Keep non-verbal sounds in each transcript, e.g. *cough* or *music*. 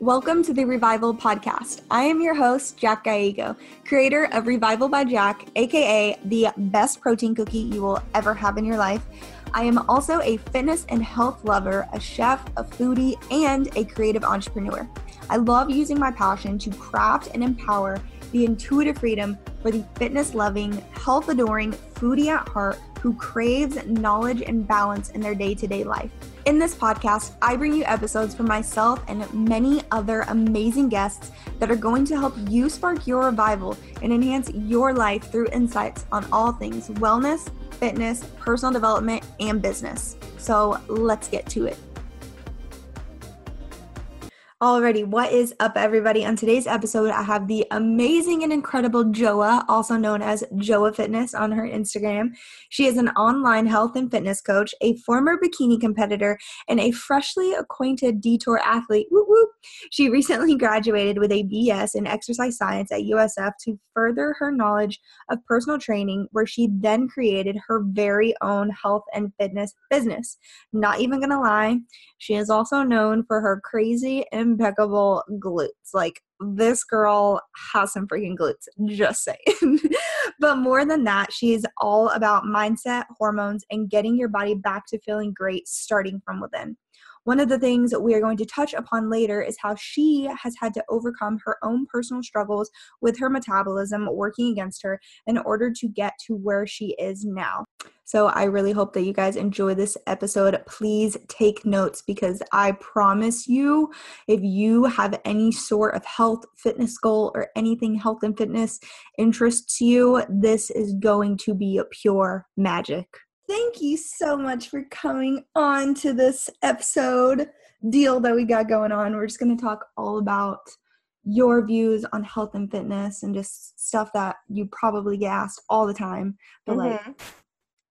Welcome to the Revival Podcast. I am your host, Jack Gallego, creator of Revival by Jack, aka the best protein cookie you will ever have in your life. I am also a fitness and health lover, a chef, a foodie, and a creative entrepreneur. I love using my passion to craft and empower the intuitive freedom for the fitness loving, health adoring foodie at heart who craves knowledge and balance in their day to day life. In this podcast, I bring you episodes from myself and many other amazing guests that are going to help you spark your revival and enhance your life through insights on all things wellness, fitness, personal development, and business. So let's get to it. Alrighty, what is up, everybody? On today's episode, I have the amazing and incredible Joa, also known as Joa Fitness, on her Instagram. She is an online health and fitness coach, a former bikini competitor, and a freshly acquainted detour athlete. Woo woo! She recently *laughs* graduated with a BS in exercise science at USF to further her knowledge of personal training, where she then created her very own health and fitness business. Not even gonna lie, she is also known for her crazy impeccable glutes. Like this girl has some freaking glutes, just saying. *laughs* but more than that, she's all about mindset, hormones, and getting your body back to feeling great starting from within. One of the things we are going to touch upon later is how she has had to overcome her own personal struggles with her metabolism working against her in order to get to where she is now. So I really hope that you guys enjoy this episode. Please take notes because I promise you, if you have any sort of health, fitness goal, or anything health and fitness interests you, this is going to be pure magic. Thank you so much for coming on to this episode deal that we got going on. We're just going to talk all about your views on health and fitness and just stuff that you probably get asked all the time. But mm-hmm. like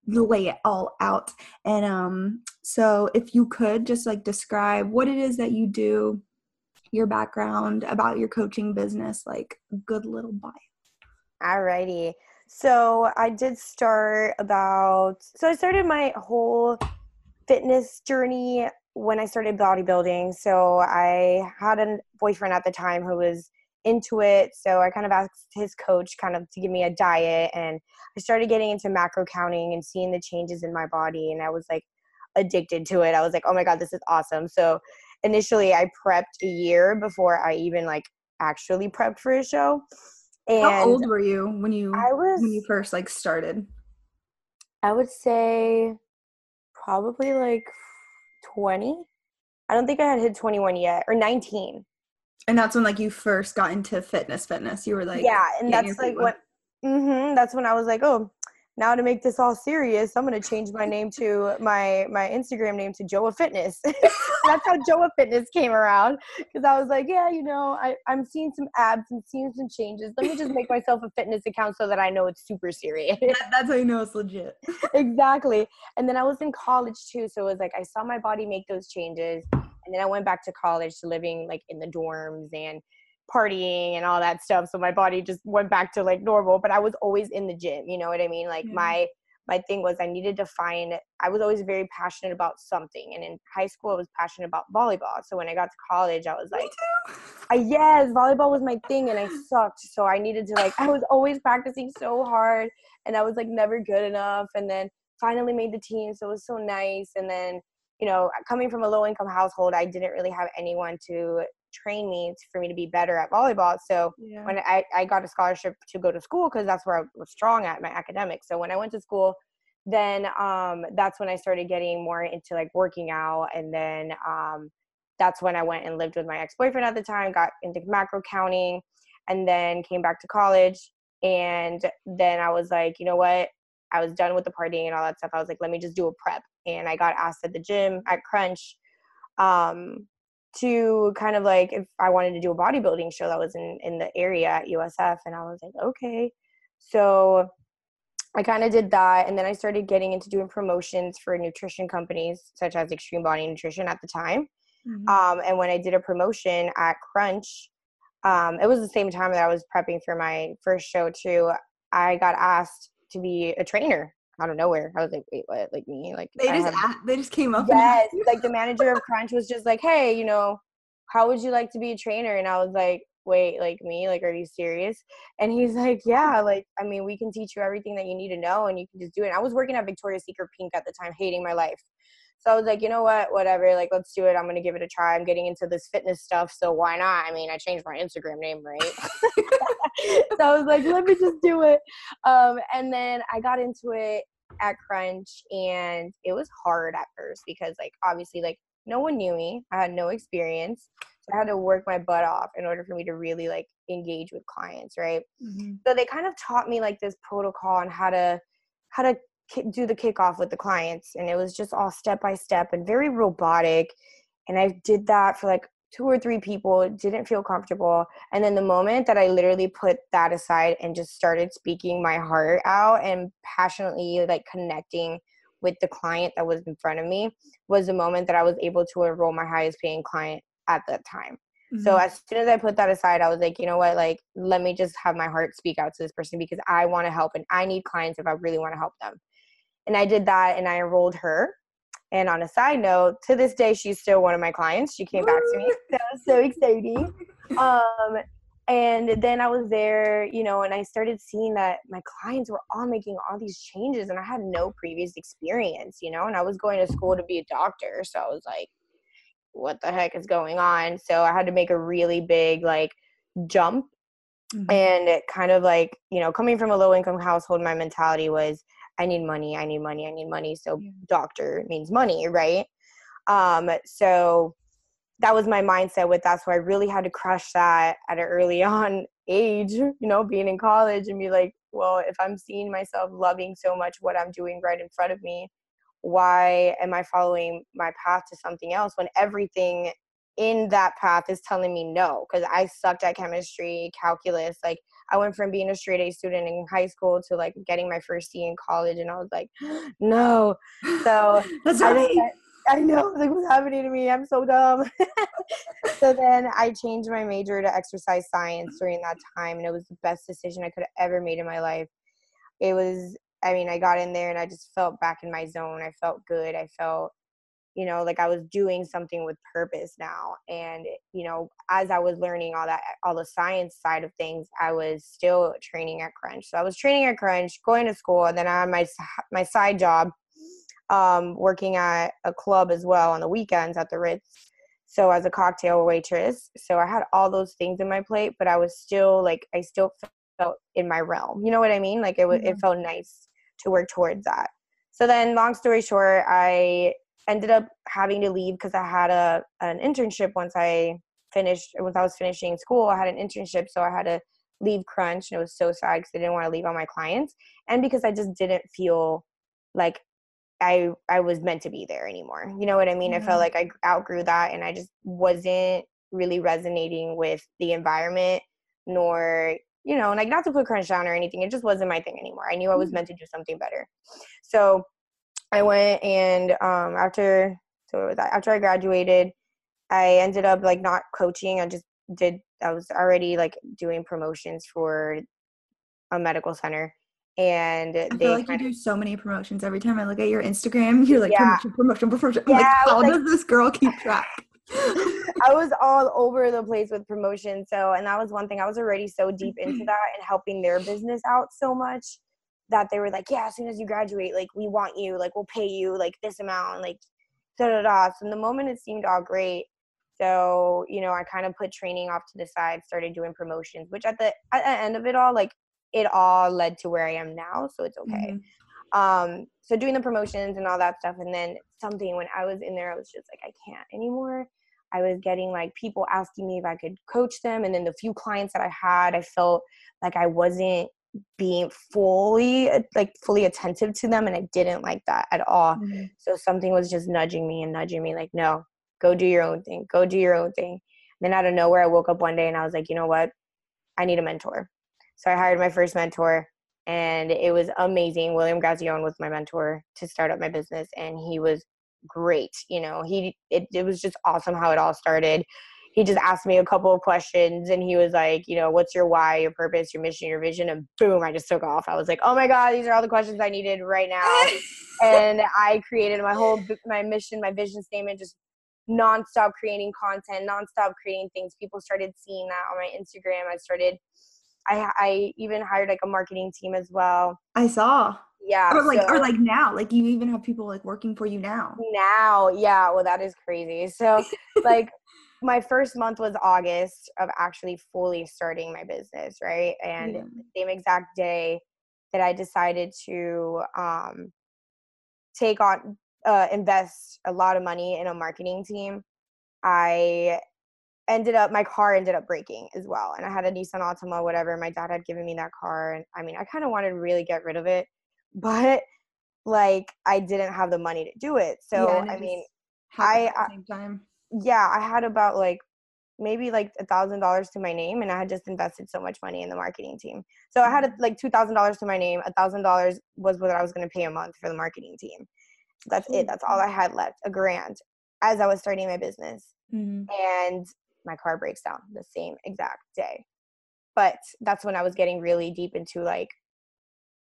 lay it all out. And um, so if you could just like describe what it is that you do, your background, about your coaching business, like good little bio. Alrighty. So I did start about so I started my whole fitness journey when I started bodybuilding. So I had a boyfriend at the time who was into it. So I kind of asked his coach kind of to give me a diet and I started getting into macro counting and seeing the changes in my body and I was like addicted to it. I was like, "Oh my god, this is awesome." So initially I prepped a year before I even like actually prepped for a show. And How old were you when you I was when you first like started? I would say probably like 20. I don't think I had hit 21 yet or 19. And that's when like you first got into fitness fitness. You were like Yeah, and that's like what mhm that's when I was like, "Oh, now to make this all serious, I'm gonna change my name to my my Instagram name to Joa Fitness. *laughs* That's how Joa Fitness came around because I was like, yeah, you know, I I'm seeing some abs and seeing some changes. Let me just make myself a fitness account so that I know it's super serious. that's how you know it's legit. *laughs* *laughs* exactly. And then I was in college too, so it was like I saw my body make those changes, and then I went back to college to living like in the dorms and partying and all that stuff so my body just went back to like normal but i was always in the gym you know what i mean like mm-hmm. my my thing was i needed to find i was always very passionate about something and in high school i was passionate about volleyball so when i got to college i was like I, yes volleyball was my thing and i sucked so i needed to like i was always practicing so hard and i was like never good enough and then finally made the team so it was so nice and then you know coming from a low income household i didn't really have anyone to train me for me to be better at volleyball. So yeah. when I, I got a scholarship to go to school because that's where I was strong at my academics. So when I went to school, then um, that's when I started getting more into like working out. And then um, that's when I went and lived with my ex boyfriend at the time, got into macro counting, and then came back to college. And then I was like, you know what? I was done with the partying and all that stuff. I was like, let me just do a prep. And I got asked at the gym at Crunch um, to kind of like if I wanted to do a bodybuilding show that was in in the area at USF and I was like okay. So I kind of did that and then I started getting into doing promotions for nutrition companies such as Extreme Body Nutrition at the time. Mm-hmm. um, and when I did a promotion at Crunch um, it was the same time that I was prepping for my first show too I got asked to be a trainer out of nowhere. I was like, wait, what? Like me? Like they just have, they just came up. Yes, like the manager of Crunch was just like, hey, you know, how would you like to be a trainer? And I was like, wait, like me? Like, are you serious? And he's like, yeah, like, I mean, we can teach you everything that you need to know and you can just do it. And I was working at Victoria's Secret Pink at the time, hating my life. So I was like, you know what, whatever, like, let's do it. I'm going to give it a try. I'm getting into this fitness stuff. So why not? I mean, I changed my Instagram name, right? *laughs* *laughs* so I was like, let me just do it. Um, and then I got into it at Crunch and it was hard at first because, like, obviously, like, no one knew me. I had no experience. So I had to work my butt off in order for me to really like engage with clients, right? Mm-hmm. So they kind of taught me like this protocol on how to how to do the kickoff with the clients and it was just all step by step and very robotic and I did that for like two or three people didn't feel comfortable and then the moment that i literally put that aside and just started speaking my heart out and passionately like connecting with the client that was in front of me was the moment that I was able to enroll my highest paying client at that time. Mm-hmm. So as soon as I put that aside, I was like, you know what, like let me just have my heart speak out to this person because I want to help and I need clients if I really want to help them. And I did that and I enrolled her. And on a side note, to this day, she's still one of my clients. She came back to me. *laughs* That was so exciting. Um, and then i was there you know and i started seeing that my clients were all making all these changes and i had no previous experience you know and i was going to school to be a doctor so i was like what the heck is going on so i had to make a really big like jump mm-hmm. and it kind of like you know coming from a low income household my mentality was i need money i need money i need money so yeah. doctor means money right um so that was my mindset with that. So I really had to crush that at an early *laughs* on age, you know, being in college and be like, well, if I'm seeing myself loving so much what I'm doing right in front of me, why am I following my path to something else when everything in that path is telling me no? Because I sucked at chemistry, calculus. Like I went from being a straight A student in high school to like getting my first C in college, and I was like, *gasps* no. So *gasps* that's right. I know, like, what's happening to me? I'm so dumb. *laughs* so then I changed my major to exercise science during that time, and it was the best decision I could have ever made in my life. It was, I mean, I got in there and I just felt back in my zone. I felt good. I felt, you know, like I was doing something with purpose now. And, you know, as I was learning all that, all the science side of things, I was still training at Crunch. So I was training at Crunch, going to school, and then I had my, my side job um, working at a club as well on the weekends at the Ritz. So as a cocktail waitress, so I had all those things in my plate, but I was still like I still felt in my realm. You know what I mean? Like it was, mm-hmm. it felt nice to work towards that. So then, long story short, I ended up having to leave because I had a an internship once I finished. Once I was finishing school, I had an internship, so I had to leave Crunch, and it was so sad because I didn't want to leave all my clients, and because I just didn't feel like I I was meant to be there anymore. You know what I mean? Mm-hmm. I felt mm-hmm. like I outgrew that and I just wasn't really resonating with the environment nor you know, like not to put crunch down or anything. It just wasn't my thing anymore. I knew I was mm-hmm. meant to do something better. So I went and um after so after I graduated, I ended up like not coaching. I just did I was already like doing promotions for a medical center and I feel like you do so many promotions. Every time I look at your Instagram, *laughs* you're like yeah. promotion, promotion, promotion. I'm yeah, like, how like, does this girl keep track? *laughs* I was all over the place with promotion. So, and that was one thing. I was already so deep into *laughs* that and helping their business out so much that they were like, yeah, as soon as you graduate, like we want you, like we'll pay you like this amount, like da da da. So, in the moment it seemed all great. So, you know, I kind of put training off to the side, started doing promotions, which at the at the end of it all, like it all led to where I am now, so it's okay. Mm-hmm. Um, so doing the promotions and all that stuff, and then something when I was in there, I was just like, I can't anymore. I was getting like people asking me if I could coach them, and then the few clients that I had, I felt like I wasn't being fully like fully attentive to them, and I didn't like that at all. Mm-hmm. So something was just nudging me and nudging me, like, no, go do your own thing, go do your own thing. And then out of nowhere, I woke up one day and I was like, you know what? I need a mentor. So I hired my first mentor and it was amazing. William Grazione was my mentor to start up my business and he was great. You know, he it, it was just awesome how it all started. He just asked me a couple of questions and he was like, you know, what's your why, your purpose, your mission, your vision? And boom, I just took off. I was like, oh my God, these are all the questions I needed right now. *laughs* and I created my whole, my mission, my vision statement, just nonstop creating content, nonstop creating things. People started seeing that on my Instagram. I started, I, I even hired like a marketing team as well. I saw. Yeah. Or like, so- or like now, like you even have people like working for you now. now yeah well that is crazy so *laughs* like my first month was august of actually fully starting my business right and Yeah. the same exact day that i decided to um take on uh invest a lot of money in a marketing team i ended up my car ended up breaking as well and i had a nissan altima whatever my dad had given me that car and i mean i kind of wanted to really get rid of it *laughs* but like i didn't have the money to do it so Yeah, i mean just I- at the I- same time. Yeah i had about like maybe like a thousand dollars to my name and i had just invested so much money in the marketing team so i had Mm-hmm. like two thousand dollars to my name a thousand dollars was what i was going to pay a month for the marketing team that's it that's all i had left a grand as i was starting my business Mhm. and my car breaks down the same exact day but that's when i was getting really deep into like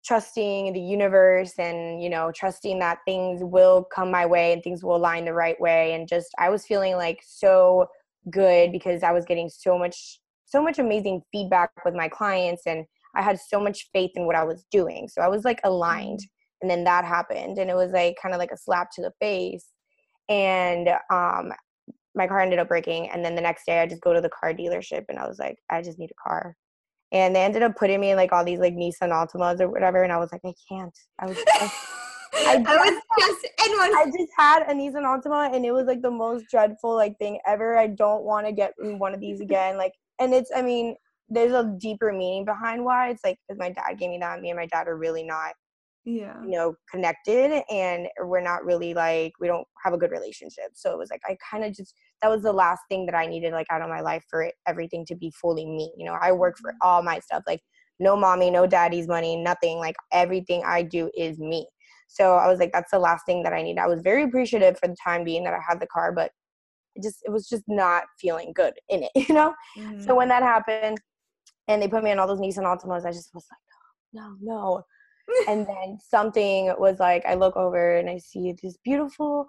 trusting the universe and you know trusting that things will come my way and things will align the right way. And just i was feeling like so good because i was getting so much so much amazing feedback with my clients and i had so much faith in what i was doing. So i was like aligned and then that happened and it was like kind of like a slap to the face. And um my car ended up breaking and then the next day i just go to the car dealership and i was like i just need a car and they ended up putting me in like all these like nissan altimas or whatever and i was like i can't i was just, *laughs* I, was just in one. i just had a nissan altima and it was like the most dreadful like thing ever i don't want to get in one of these *laughs* again like and it's i mean there's a deeper meaning behind why it's like because my dad gave me that me and my dad are really not yeah. you know connected and we're not really like we don't have a good relationship. So it was like i kind of just that was the last thing that i needed like out of my life for it, everything to be fully me you know? I work for all my stuff like no mommy no daddy's money nothing like everything i do is me. So i was like that's the last thing that i need i was very appreciative for the time being that i had the car but it just it was just not feeling good in it *laughs* you know? Mhm. so when that happened and they put me on all those nissan altimas i just was like no no and *laughs* then something was like i look over and i see this beautiful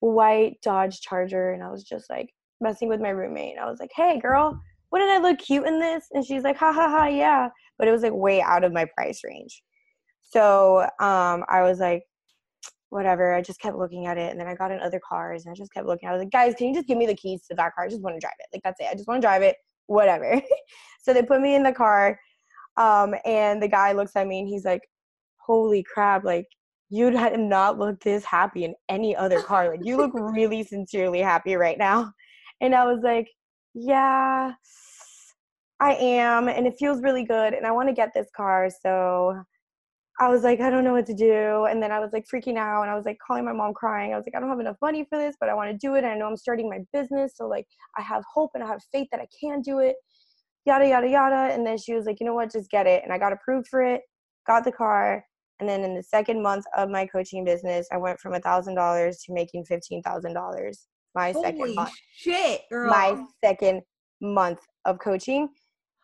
white dodge charger and i was just like messing with my roommate. And i was like hey girl wouldn't i look cute in this? And she's like ha ha ha yeah. But it was like way out of my price range. So um i was like whatever. I just kept looking at it and then i got in other cars and i just kept looking. I was like guys can you just give me the keys to that car? I just want to drive it. Like that's it. I just want to drive it. Whatever. *laughs* So they put me in the car um and the guy looks at me and he's like holy crap, like you'd had not look this happy in any other car. Like you look really sincerely happy right now. And I was like, yeah, I am. And it feels really good. And I want to get this car. So I was like, I don't know what to do. And then I was like freaking out and I was like calling my mom crying. I was like, I don't have enough money for this, but I want to do it. And I know I'm starting my business. So like I have hope and I have faith that I can do it. Yada yada yada. And then she was like, you know what, just get it. And I got approved for it, got the car. And then in the second month of my coaching business, I went from a thousand dollars to making fifteen thousand dollars. My second month. shit, girl. My second month of coaching.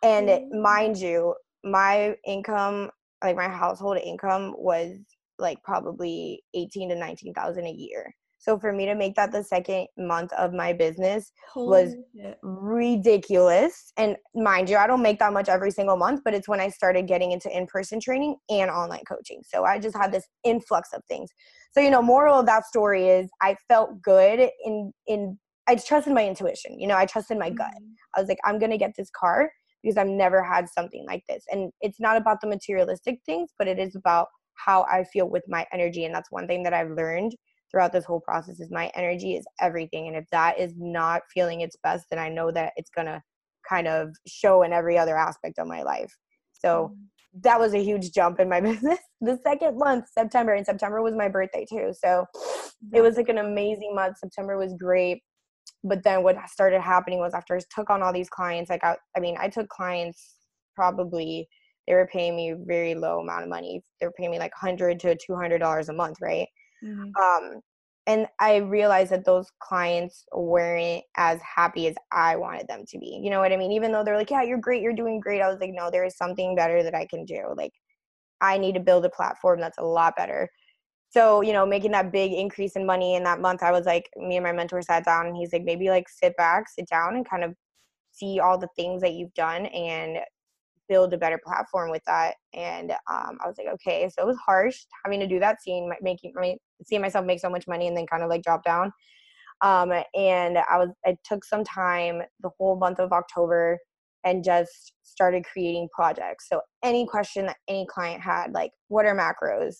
And Holy- mind you, my income, like my household income was like probably eighteen to nineteen thousand a year. So for me to make that the second month of my business was shit. ridiculous. And mind you, I don't make that much every single month, but it's when I started getting into in person training and online coaching. So I just had this influx of things. So, you know, moral of that story is I felt good in, in, I trusted my intuition. You know, I trusted my gut. Mhm. I was like, I'm going to get this car because I've never had something like this. And it's not about the materialistic things, but it is about how I feel with my energy. And that's one thing that I've learned throughout this whole process is my energy is everything. And if that is not feeling its best, then I know that it's going to kind of show in every other aspect of my life. So mm. that was a huge jump in my *laughs* business. The second month, September, and September was my birthday too. So it was like an amazing month. September was great. But then what started happening was after I took on all these clients, like I, I mean, I took clients probably they were paying me very low amount of money. They were paying me like hundred to two hundred dollars a month, right? Mhm. Um, and I realized that those clients weren't as happy as I wanted them to be. You know what I mean? Even though they're like, "Yeah, you're great, you're doing great," I was like, "No, there is something better that I can do. Like, I need to build a platform that's a lot better." so you know making that big increase in money in that month i was like me and my mentor sat down and he's like maybe like sit back sit down and kind of see all the things that you've done and build a better platform with that and um, i was like okay. So it was harsh having to do that my, making seeing myself make so much money and then kind of like drop down. Um, and i was i took some time the whole month of october and just started creating projects. So any question that any client had like what are macros?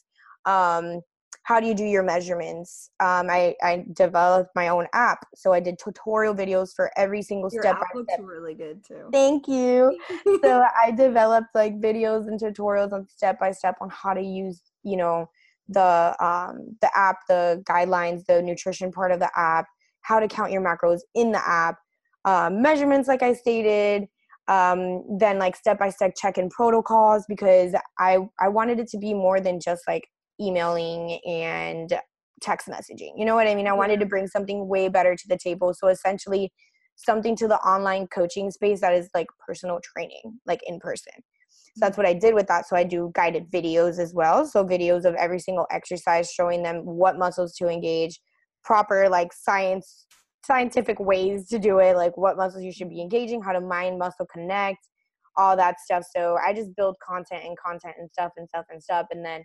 Um, how do you do your measurements? Um, I, I developed my own app so i did tutorial videos for every single Your step app looks step really good too. thank you. So *laughs* i developed like videos and tutorials on step by step on how to use you know the um, the app the guidelines the nutrition part of the app how to count your macros in the app um, measurements like i stated um, then like step by step check in protocols because i i wanted it to be more than just like emailing and text messaging you know what i mean i wanted to bring something way better to the table so essentially something to the online coaching space that is like personal training like in person so that's mm-hmm. what I did with that. So I do guided videos as well. So videos of every single exercise showing them what muscles to engage, proper like science scientific ways to do it, like what muscles you should be engaging, how to mind muscle connect, all that stuff. So I just build content and content and stuff and stuff and stuff. And then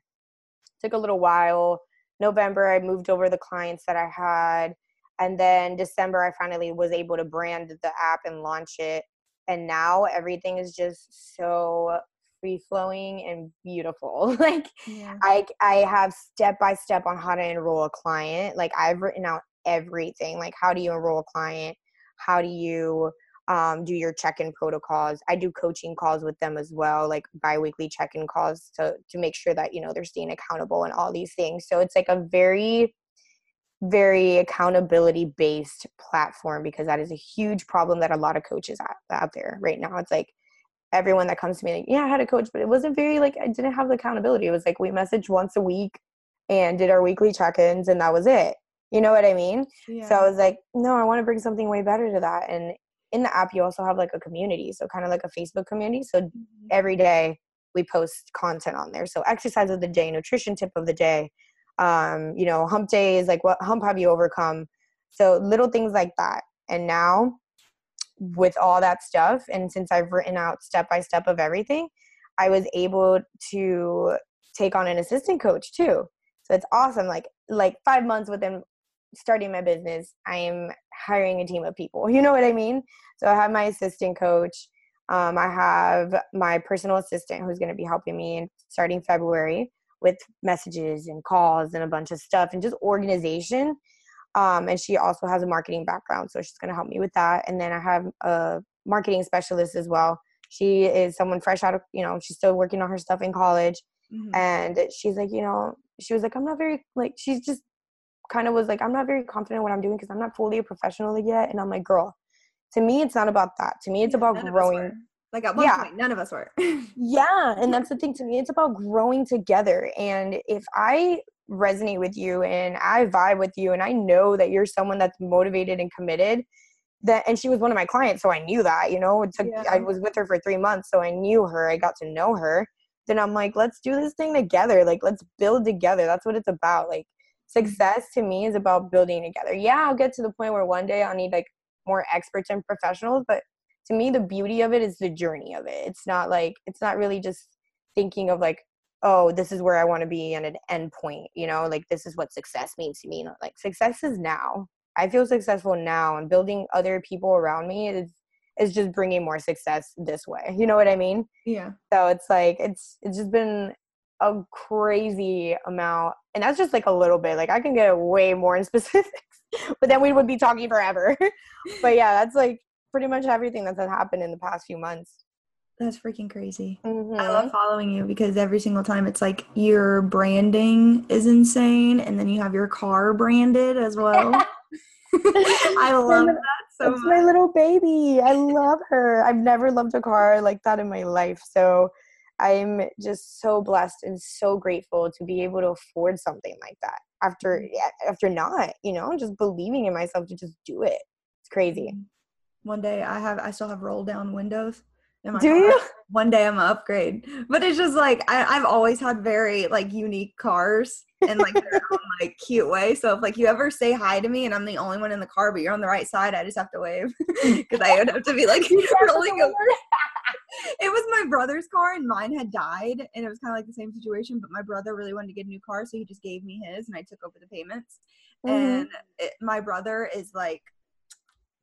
took a little while. November I moved over the clients that I had. And then December I finally was able to brand the app and launch it. And now everything is just so free flowing and beautiful. *laughs* like Yeah. I I have step by step on how to enroll a client. Like I've written out everything. Like how do you enroll a client? How do you um, do your check-in protocols? I do coaching calls with them as well, like biweekly check-in calls to to make sure that you know they're staying accountable and all these things. So it's like a very very accountability based platform because that is a huge problem that a lot of coaches out, out there right now. It's like everyone that comes to me like, yeah, I had a coach, but it wasn't very like I didn't have the accountability. It was like we messaged once a week and did our weekly check-ins and that was it. You know what I mean? yeah. So I was like, no, I want to bring something way better to that. And in the app, you also have like a community, so kind of like a Facebook community. So Mhm. every day we post content on there. So exercise of the day, nutrition tip of the day, um, you know, hump day is like what hump have you overcome? So little things like that. And now with all that stuff, and since I've written out step by step of everything, I was able to take on an assistant coach too. So it's awesome. Like like five months within starting my business, I am hiring a team of people. *laughs* You know what I mean? So I have my assistant coach. Um, I have my personal assistant who's going to be helping me in starting February with messages and calls and a bunch of stuff and just organization. Um, and she also has a marketing background, so she's going to help me with that. And then I have a marketing specialist as well. She is someone fresh out of, you know, she's still working on her stuff in college Mhm. and she's like you know she was like i'm not very like she's just kind of was like i'm not very confident in what i'm doing because i'm not fully a professional yet and i'm like girl to me it's not about that to me it's Yeah, about none of us growing. Like at one Yeah. point, none of us were. *laughs* yeah and *laughs* that's the thing to me it's about growing together and if i resonate with you and i vibe with you and i know that you're someone that's motivated and committed that and she was one of my clients so i knew that you know it took i was with her for three months so i knew her i got to know her then i'm like let's do this thing together like let's build together that's what it's about like success to me is about building together. Yeah i'll get to the point where one day i'll need like more experts and professionals but to me the beauty of it is the journey of it. It's not like it's not really just thinking of like oh this is where i want to be and an end point you know? Like this is what success means to me. Like success is now. I feel successful now and building other people around me is is just bringing more success this way. You know what i mean? Yeah. so it's like it's it's just been a crazy amount and that's just like a little bit like i can get way more in *laughs* specifics but then we would be talking forever *laughs* but yeah that's like pretty much everything that's happened in the past few months That's freaking crazy. I Mhm. love following you because every single time it's like your branding is insane and then you have your car branded as *laughs* well. I love that so That's much. my little baby. I love her. I've never loved a car like that in my life. So I'm just so blessed and so grateful to be able to afford something like that after Mm-hmm. after not, you know, just believing in myself to just do it. It's crazy. One day I have I still have roll down windows in my Do car. you? *laughs* One day I'm gonna upgrade. But it's just like I, I've always had very like unique cars. and like their *laughs* own like cute way. So if like you ever say hi to me and I'm the only one in the car, but you're on the right side, I just have to wave *laughs* because I would have to be like rolling over. It was my brother's car and mine had died and it was kind of like the same situation but my brother really wanted to get a new car so he just gave me his and i took over the payments. Mm-hmm. and it, my brother is like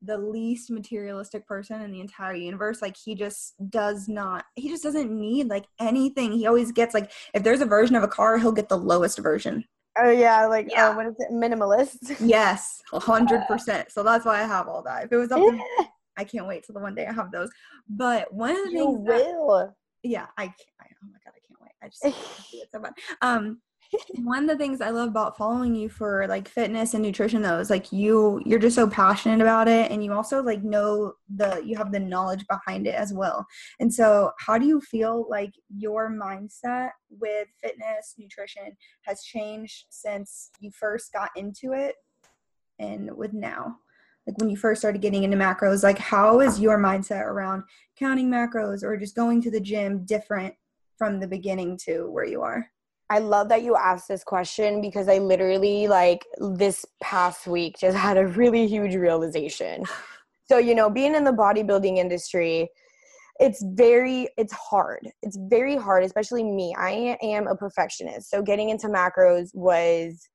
the least materialistic person in the entire universe like he just does not he just doesn't need like anything. He always gets like if there's a version of a car he'll get the lowest version. Oh yeah like uh, yeah. Uh, what is it minimalist? *laughs* Yes 100% so that's why i have all that. If it was up to *laughs* I can't wait till the one day I have those. But one of the you things will. That, yeah, I, I oh my god, I can't wait. I just so fun. *laughs* Um one of the things I love about following you for like fitness and nutrition though is like you you're just so passionate about it and you also like know the you have the knowledge behind it as well. And so how do you feel like your mindset with fitness, nutrition has changed since you first got into it and with now? Like when you first started getting into macros like how is your mindset around counting macros or just going to the gym different from the beginning to where you are I love that you asked this question because I literally like this past week just *laughs* had a really huge realization. So, you know, being in the bodybuilding industry, it's very it's hard. It's very hard, especially me. I am a perfectionist. So getting into macros was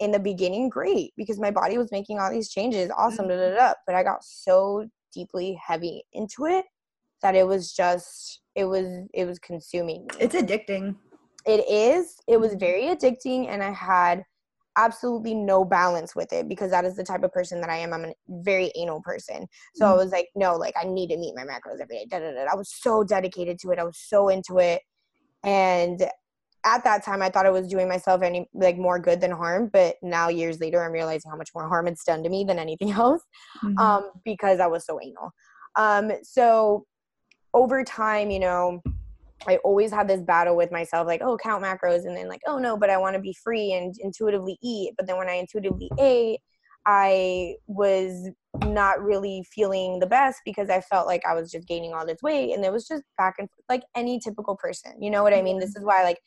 in the beginning great because my body was making all these changes awesome mm-hmm. da, da, da, but i got so deeply heavy into it that it was just it was it was consuming me. it's addicting it is it was mm-hmm. very addicting and i had absolutely no balance with it because that is the type of person that I am. I'm a very anal person. So mm-hmm. I was like, no, like I need to meet my macros every day. Da, da, da. I was so dedicated to it. I was so into it. And at that time I thought I was doing myself any like more good than harm, but now years later I'm realizing how much more harm it's done to me than anything *laughs* else, mm-hmm. um, because I was so anal. Um, so over time, you know, I always had this battle with myself, like, oh, count macros, and then like, oh no, but I want to be free and intuitively eat. But then when I intuitively ate, I was not really feeling the best because I felt like I was just gaining all this weight, and it was just back and forth, like any typical person. You know what I mean? This is why like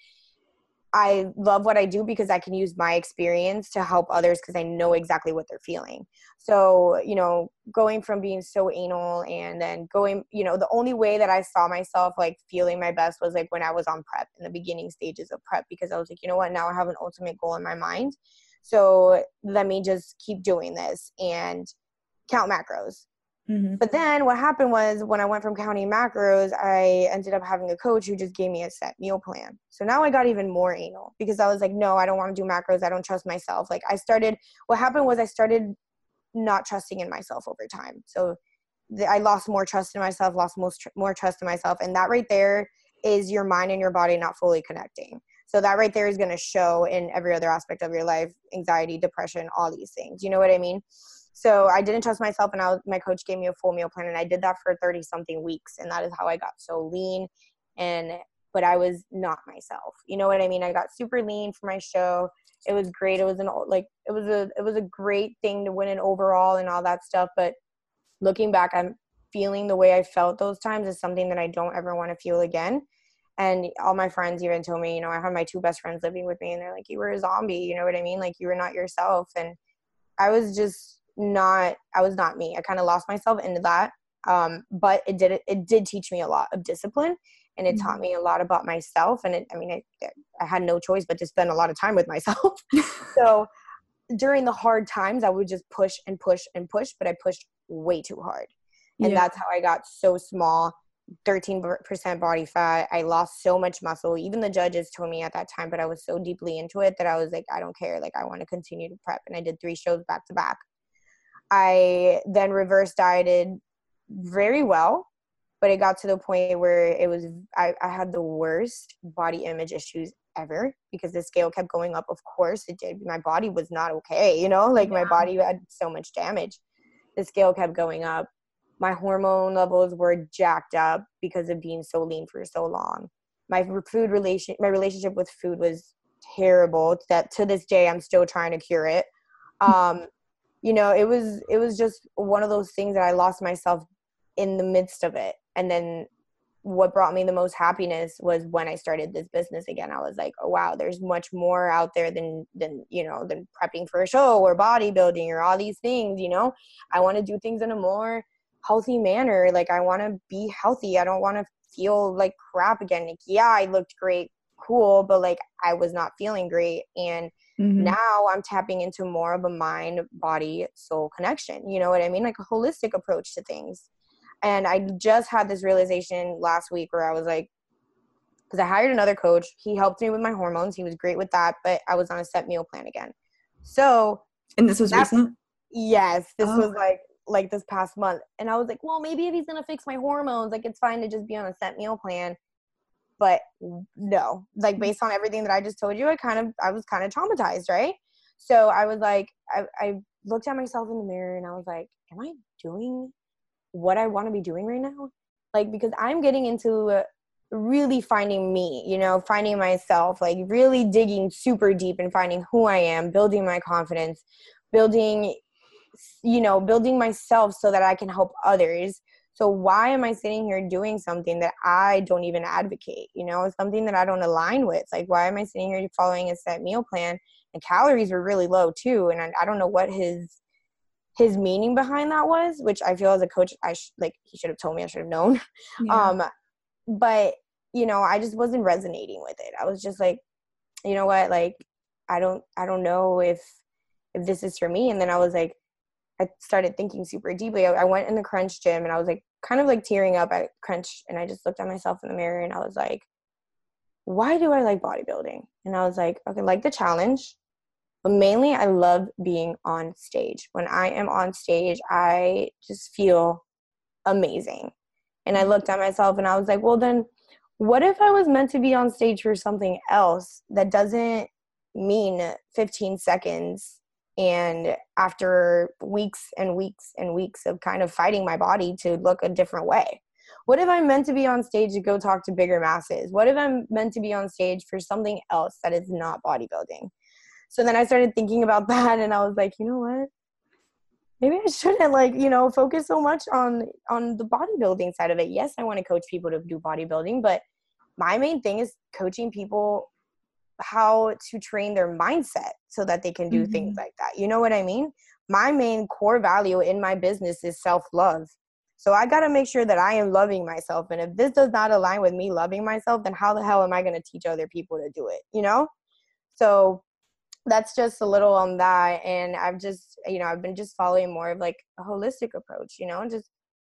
I love what I do because I can use my experience to help others because I know exactly what they're feeling. So, you know, going from being so anal and then going, you know, the only way that I saw myself like feeling my best was like when I was on prep in the beginning stages of prep because I was like, you know what, now I have an ultimate goal in my mind. So let me just keep doing this and count macros. Mm-hmm. But then what happened was when I went from counting macros, I ended up having a coach who just gave me a set meal plan. So now I got even more anal because I was like, no, I don't want to do macros. I don't trust myself. Like I started, what happened was I started not trusting in myself over time. So I lost more trust in myself, lost most more trust in myself. And that right there is your mind and your body not fully connecting. So that right there is going to show in every other aspect of your life, anxiety, depression, all these things. You know what I mean? So I didn't trust myself, and I was, my coach gave me a full meal plan, and I did that for 30 something weeks, and that is how I got so lean. And but I was not myself. You know what I mean? I got super lean for my show. It was great. It was an like it was a it was a great thing to win an overall and all that stuff. But looking back, I'm feeling the way I felt those times is something that I don't ever want to feel again. And all my friends even told me, you know, I have my two best friends living with me, and they're like, "You were a zombie." You know what I mean? Like you were not yourself, and I was just not i was not me. I kind of lost myself into that. Um, but it did it did teach me a lot of discipline and it mm-hmm. taught me a lot about myself and it, i mean it, i had no choice but to spend a lot of time with myself. *laughs* *laughs* So during the hard times i would just push and push and push but i pushed way too hard. And yeah. that's how i got so small 13% body fat. I lost so much muscle. Even the judges told me at that time but i was so deeply into it that i was like i don't care. Like i want to continue to prep. And i did three shows back to back I then reverse dieted very well, but it got to the point where it was I, I had the worst body image issues ever because the scale kept going up. Of course it did. My body was not okay, you know, like yeah. my body had so much damage. The scale kept going up. My hormone levels were jacked up because of being so lean for so long. My food relation my relationship with food was terrible. That to this day I'm still trying to cure it. *laughs* Um you know it was it was just one of those things that i lost myself in the midst of it and then what brought me the most happiness was when I started this business again. I was like, oh wow, there's much more out there than than you know than prepping for a show or bodybuilding or all these things. You know, I want to do things in a more healthy manner. Like I want to be healthy. I don't want to feel like crap again. Like yeah, I looked great, cool, but like I was not feeling great, and mm-hmm. now I'm tapping into more of a mind, body, soul connection. You know what I mean? Like a holistic approach to things and I just had this realization last week where I was like, because I hired another coach. He helped me with my hormones. He was great with that, but I was on a set meal plan again. So, and this was recent. Yes, this oh. was like like this past month, and I was like, well, maybe if he's gonna fix my hormones, like it's fine to just be on a set meal plan. But no, like mm-hmm. based on everything that I just told you, I kind of I was kind of traumatized, right? So I was like, I, I looked at myself in the mirror and I was like, am I doing what I want to be doing right now. Like, because I'm getting into uh, really finding me, you know, finding myself, like really digging super deep and finding who I am, building my confidence, building, you know, building myself so that I can help others. So why am I sitting here doing something that I don't even advocate? You know, something that I don't align with. Like, why am I sitting here following a set meal plan? And calories were really low too. And I, I don't know what his his meaning behind that was, which I feel as a coach, I sh- like he should have told me I should have known. Yeah. Um, but you know, I just wasn't resonating with it. I was just like, you know what, like I don't, I don't know if if this is for me. And then I was like, I started thinking super deeply. I, went in the Crunch gym and I was like, kind of like tearing up at Crunch, and I just looked at myself in the mirror and I was like, why do I like bodybuilding? And I was like, okay, like the challenge but mainly I love being on stage. When I am on stage, I just feel amazing. And I looked at myself and I was like, well, then what if I was meant to be on stage for something else that doesn't mean 15 seconds and after weeks and weeks and weeks of kind of fighting my body to look a different way? What if I'm meant to be on stage to go talk to bigger masses? What if I'm meant to be on stage for something else that is not bodybuilding? So then I started thinking about *laughs* that and I was like, you know what? Maybe I shouldn't like, you know, focus so much on on the bodybuilding side of it. Yes, I want to coach people to do bodybuilding, but my main thing is coaching people how to train their mindset so that they can do mm-hmm. things like that. You know what I mean? My main core value in my business is self-love. So I got to make sure that I am loving myself. And if this does not align with me loving myself, then how the hell am I going to teach other people to do it? You know? So that's just a little on that and i've just you know i've been just following more of like a holistic approach you know just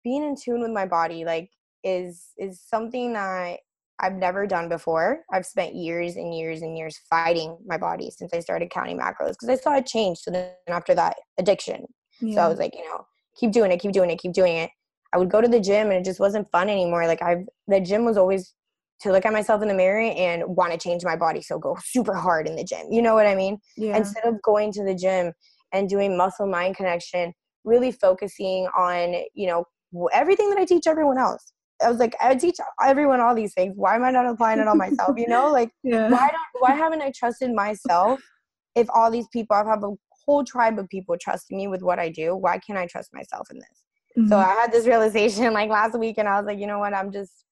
being in tune with my body like is is something that i've never done before. I've spent years and years and years fighting my body since i started counting macros because i saw a change so then after that addiction. Yeah. so i was like you know keep doing it keep doing it keep doing it. I would go to the gym and it just wasn't fun anymore. Like i the gym was always to look at myself in the mirror and want to change my body so go super hard in the gym. You know what i mean? Yeah. instead of going to the gym and doing muscle mind connection really focusing on you know everything that i teach everyone else i was like i teach everyone all these things why am i not applying it on myself you know like *laughs* yeah. why don't why haven't i trusted myself if all these people i have a whole tribe of people trusting me with what i do why can't i trust myself in this mm-hmm. so i had this realization like last week and i was like you know what i'm just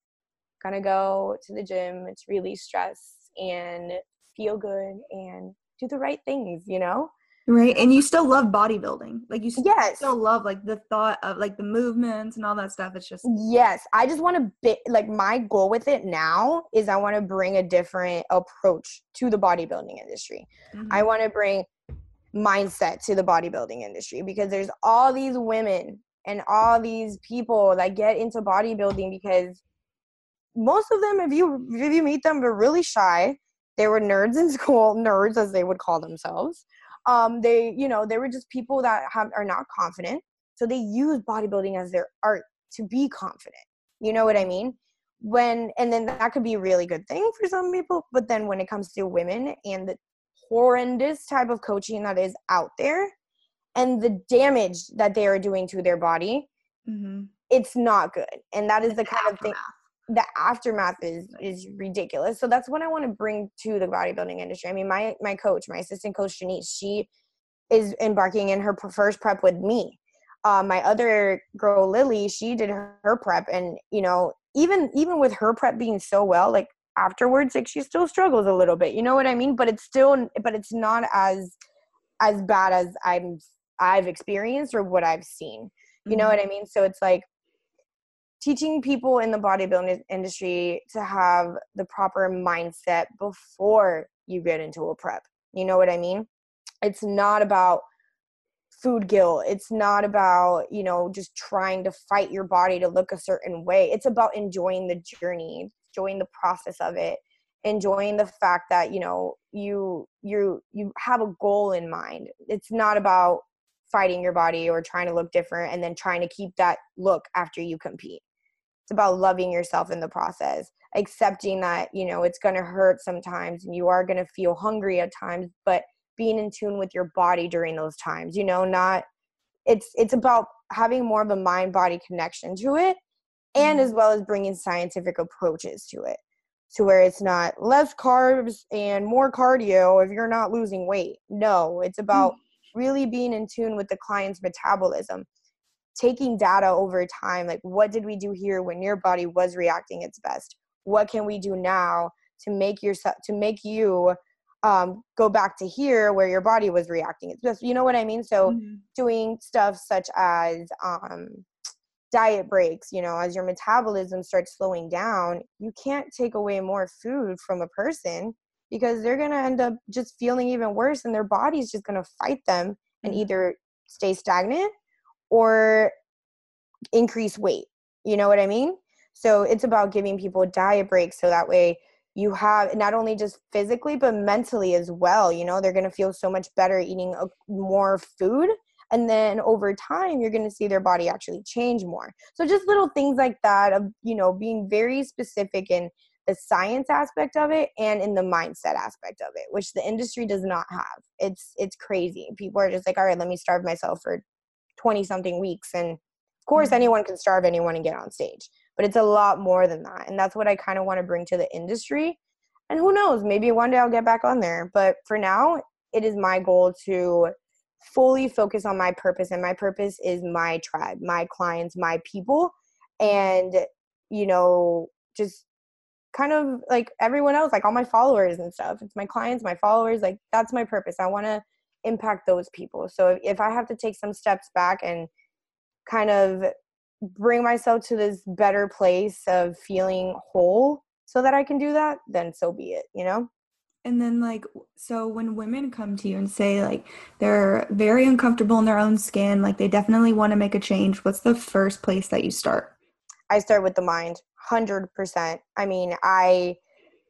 gonna go to the gym to release stress and feel good and do the right things, you know? Right. And you still love bodybuilding. Like you yes. still love like the thought of like the movements and all that stuff. It's just Yes. I just want to be like my goal with it now is I want to bring a different approach to the bodybuilding industry. Mm-hmm. I want to bring mindset to the bodybuilding industry because there's all these women and all these people that get into bodybuilding because most of them, if you if you meet them, they're really shy. They were nerds in *laughs* school, nerds as they would call themselves. Um, they, you know, they were just people that have are not confident. So they use bodybuilding as their art to be confident. You know what I mean? When and then that could be a really good thing for some people, but then when it comes to women and the horrendous type of coaching that is out there and the damage that they are doing to their body, mm-hmm. it's not good. And that is the kind of thing the aftermath is is ridiculous. So that's what I want to bring to the bodybuilding industry. I mean, my my coach, my assistant coach Janice, she is embarking in her first prep with me. Uh, my other girl Lily, she did her, her prep, and you know even even with her prep being so well like afterwards like she still struggles a little bit you know what i mean but it's still but it's not as as bad as i'm i've experienced or what i've seen you mm-hmm. know what i mean so it's like teaching people in the bodybuilding industry to have the proper mindset before you get into a prep. You know what i mean? It's not about food guilt. It's not about you know just trying to fight your body to look a certain way. It's about enjoying the journey enjoying the process of it enjoying the fact that you know you you you have a goal in mind. It's not about fighting your body or trying to look different and then trying to keep that look after you compete it's about loving yourself in the process accepting that you know it's going to hurt sometimes and you are going to feel hungry at times but being in tune with your body during those times you know not it's it's about having more of a mind body connection to it and as mm-hmm. well as bringing scientific approaches to it to where it's not less carbs and more cardio if you're not losing weight no it's about mm-hmm. really being in tune with the client's metabolism taking data over time like what did we do here when your body was reacting its best what can we do now to make yourself to make you um, go back to here where your body was reacting it's best you know what i mean so mm-hmm. doing stuff such as um, diet breaks you know as your metabolism starts slowing down you can't take away more food from a person because they're going to end up just feeling even worse and their body's just going to fight them and mm-hmm. either stay stagnant or increase weight. You know what I mean? So it's about giving people diet breaks so that way you have not only just physically but mentally as well. You know, they're going to feel so much better eating a, more food and then over time you're going to see their body actually change more. So just little things like that of, you know, being very specific in the science aspect of it and in the mindset aspect of it which the industry does not have it's it's crazy people are just like all right let me starve myself for 20 something weeks and of course mm-hmm. anyone can starve anyone and get on stage but it's a lot more than that and that's what i kind of want to bring to the industry and who knows maybe one day i'll get back on there but for now it is my goal to fully focus on my purpose and my purpose is my tribe my clients my people and you know just kind of like everyone else like all my followers and stuff it's my clients my followers like that's my purpose i want to impact those people. So if I have to take some steps back and kind of bring myself to this better place of feeling whole so that I can do that, then so be it, you know? And then, like, so when women come to you and say, like, they're very uncomfortable in their own skin, like, they definitely want to make a change, what's the first place that you start? I start with the mind, 100%. I mean, I,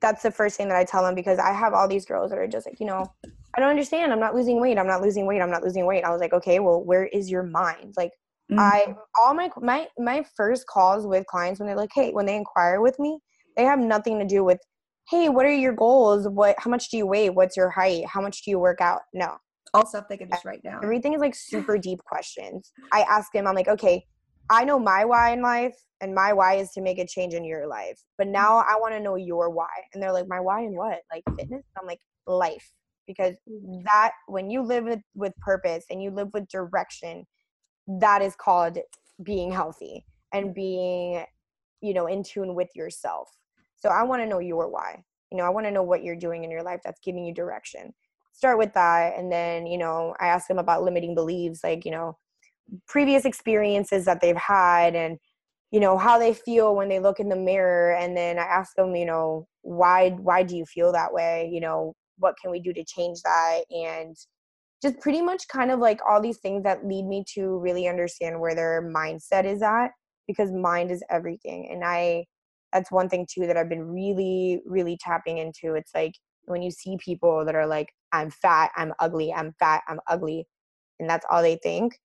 that's the first thing that I tell them because I have all these girls that are just like, you know, I don't understand. I'm not losing weight. I'm not losing weight. I'm not losing weight. I was like, okay, well, where is your mind? Like, mm-hmm. I all my my my first calls with clients when they're like, hey, when they inquire with me, they have nothing to do with, hey, what are your goals? What how much do you weigh? What's your height? How much do you work out? No. All stuff they can just write down. Everything is like super *laughs* deep questions. I ask them, I'm like, okay, I know my why in life, and my why is to make a change in your life. But now I want to know your why. And they're like, my why in what? Like fitness? I'm like, life because mm-hmm. that when you live with, with purpose and you live with direction that is called being healthy and mm-hmm. being you know in tune with yourself. So i want to know your why. You know i want to know what you're doing in your life that's giving you direction. Start with that and then you know i ask them about limiting beliefs like you know previous experiences that they've had and you know how they feel when they look in the mirror and then i ask them you know why why do you feel that way? You know what can we do to change that? And just pretty much kind of like all these things that lead me to really understand where their mindset is at because mind is everything. And i that's one thing too that i've been really really tapping into. It's like when you see people that are like i'm fat i'm ugly i'm fat i'm ugly and that's all they think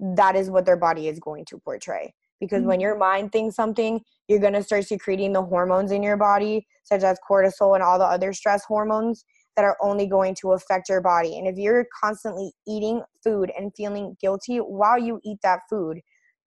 that is what their body is going to portray. Because mm-hmm. when your mind thinks something you're going to start secreting the hormones in your body such as cortisol and all the other stress hormones that are only going to affect your body. And if you're constantly eating food and feeling guilty while you eat that food,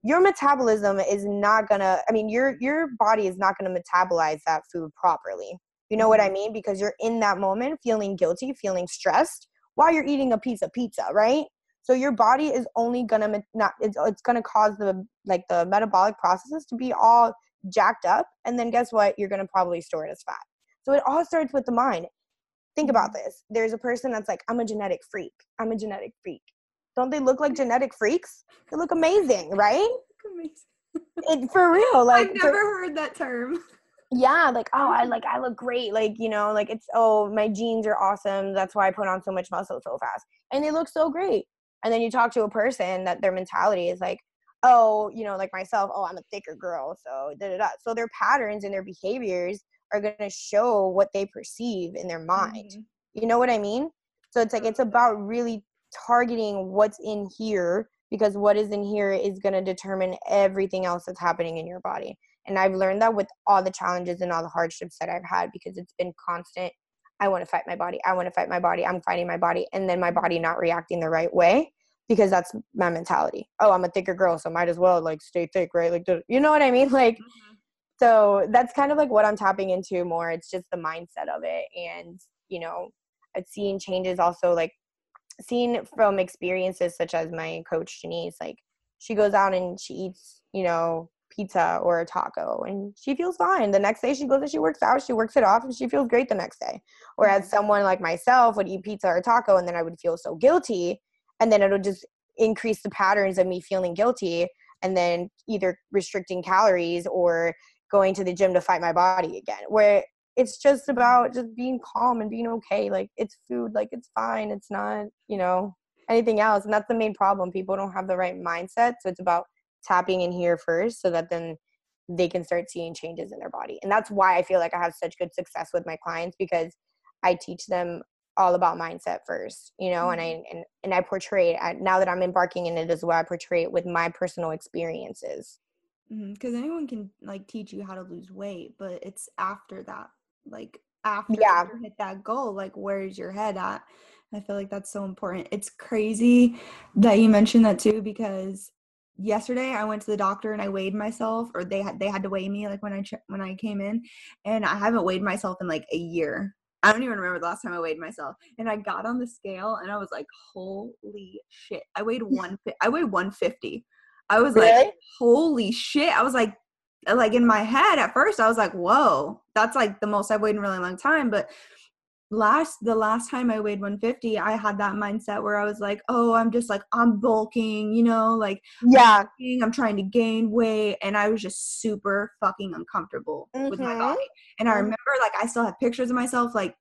your metabolism is not gonna i mean your your body is not gonna metabolize that food properly. You know what i mm-hmm. mean? Because you're in that moment feeling guilty feeling stressed while you're eating a piece of pizza right? So your body is only gonna not it's, it's gonna cause the like the metabolic processes to be all jacked up and then guess what? You're to probably store it as fat. So it all starts with the mind think about this. There's a person that's like i'm a genetic freak. I'm a genetic freak. Don't they look like genetic freaks? They look amazing right? *laughs* It, for real *laughs* like I've for- never heard that term. *laughs* yeah like oh i like i look great like you know like it's oh my genes are awesome. That's why i put on so much muscle so fast. And they look so great. And then you talk to a person that their mentality is like oh you know like myself oh i'm a thicker girl so da da da. So their patterns and their behaviors are going to show what they perceive in their mind Mhm. you know what i mean so it's like it's about really targeting what's in here because what is in here is going to determine everything else that's happening in your body and I've learned that with all the challenges and all the hardships that I've had because it's been constant. I want to fight my body. I want to fight my body. I'm fighting my body. And then my body not reacting the right way because that's my mentality. Oh, I'm a thicker girl, so might as well like stay thick, right? Like, you know what I mean? *laughs* Like, so that's kind of like what I'm tapping into more. It's just the mindset of it. And, you know, uh, I've seen changes also like seen from experiences such as my coach Janice, like she goes out and she eats, you know, pizza or a taco and she feels fine. The next day she goes and she works out, she works it off and she feels great the next day. Whereas mm-hmm. someone like myself would eat pizza or taco and then I would feel so guilty and then it'll just increase the patterns of me feeling guilty and then either restricting calories or going to the gym to fight my body again. Where it's just about just being calm and being okay. Like it's food, like it's fine. It's not, you know, anything else. And that's the main problem. People don't have the right mindset. So it's about tapping in here first so that then they can start seeing changes in their body. And that's why I feel like I have such good success with my clients because I teach them all about mindset first, you know, and I mm-hmm. and, and I portray it now that I'm embarking in it as well, I portray it with my personal experiences. Because Mm-hmm, anyone can like teach you how to lose weight, but it's after that, like after Yeah. you hit that goal, like where's your head at? I feel like that's so important. It's crazy that you mentioned that too, because yesterday I went to the doctor and I weighed myself, or they had they had to weigh me like when I ch- when I came in, and I haven't weighed myself in like a year. I don't even remember the last time I weighed myself. And I got on the scale and I was like, holy shit! I weighed *laughs* one. I weighed one fifty. I was like, Really? holy shit i was like like in my head at first i was like whoa that's like the most i've weighed in a really long time but last the last time i weighed 150 i had that mindset where i was like oh i'm just like i'm bulking you know like Yeah. i'm trying to gain weight and i was just super fucking uncomfortable with my Mhm. body and i Mhm. remember like i still have pictures of myself like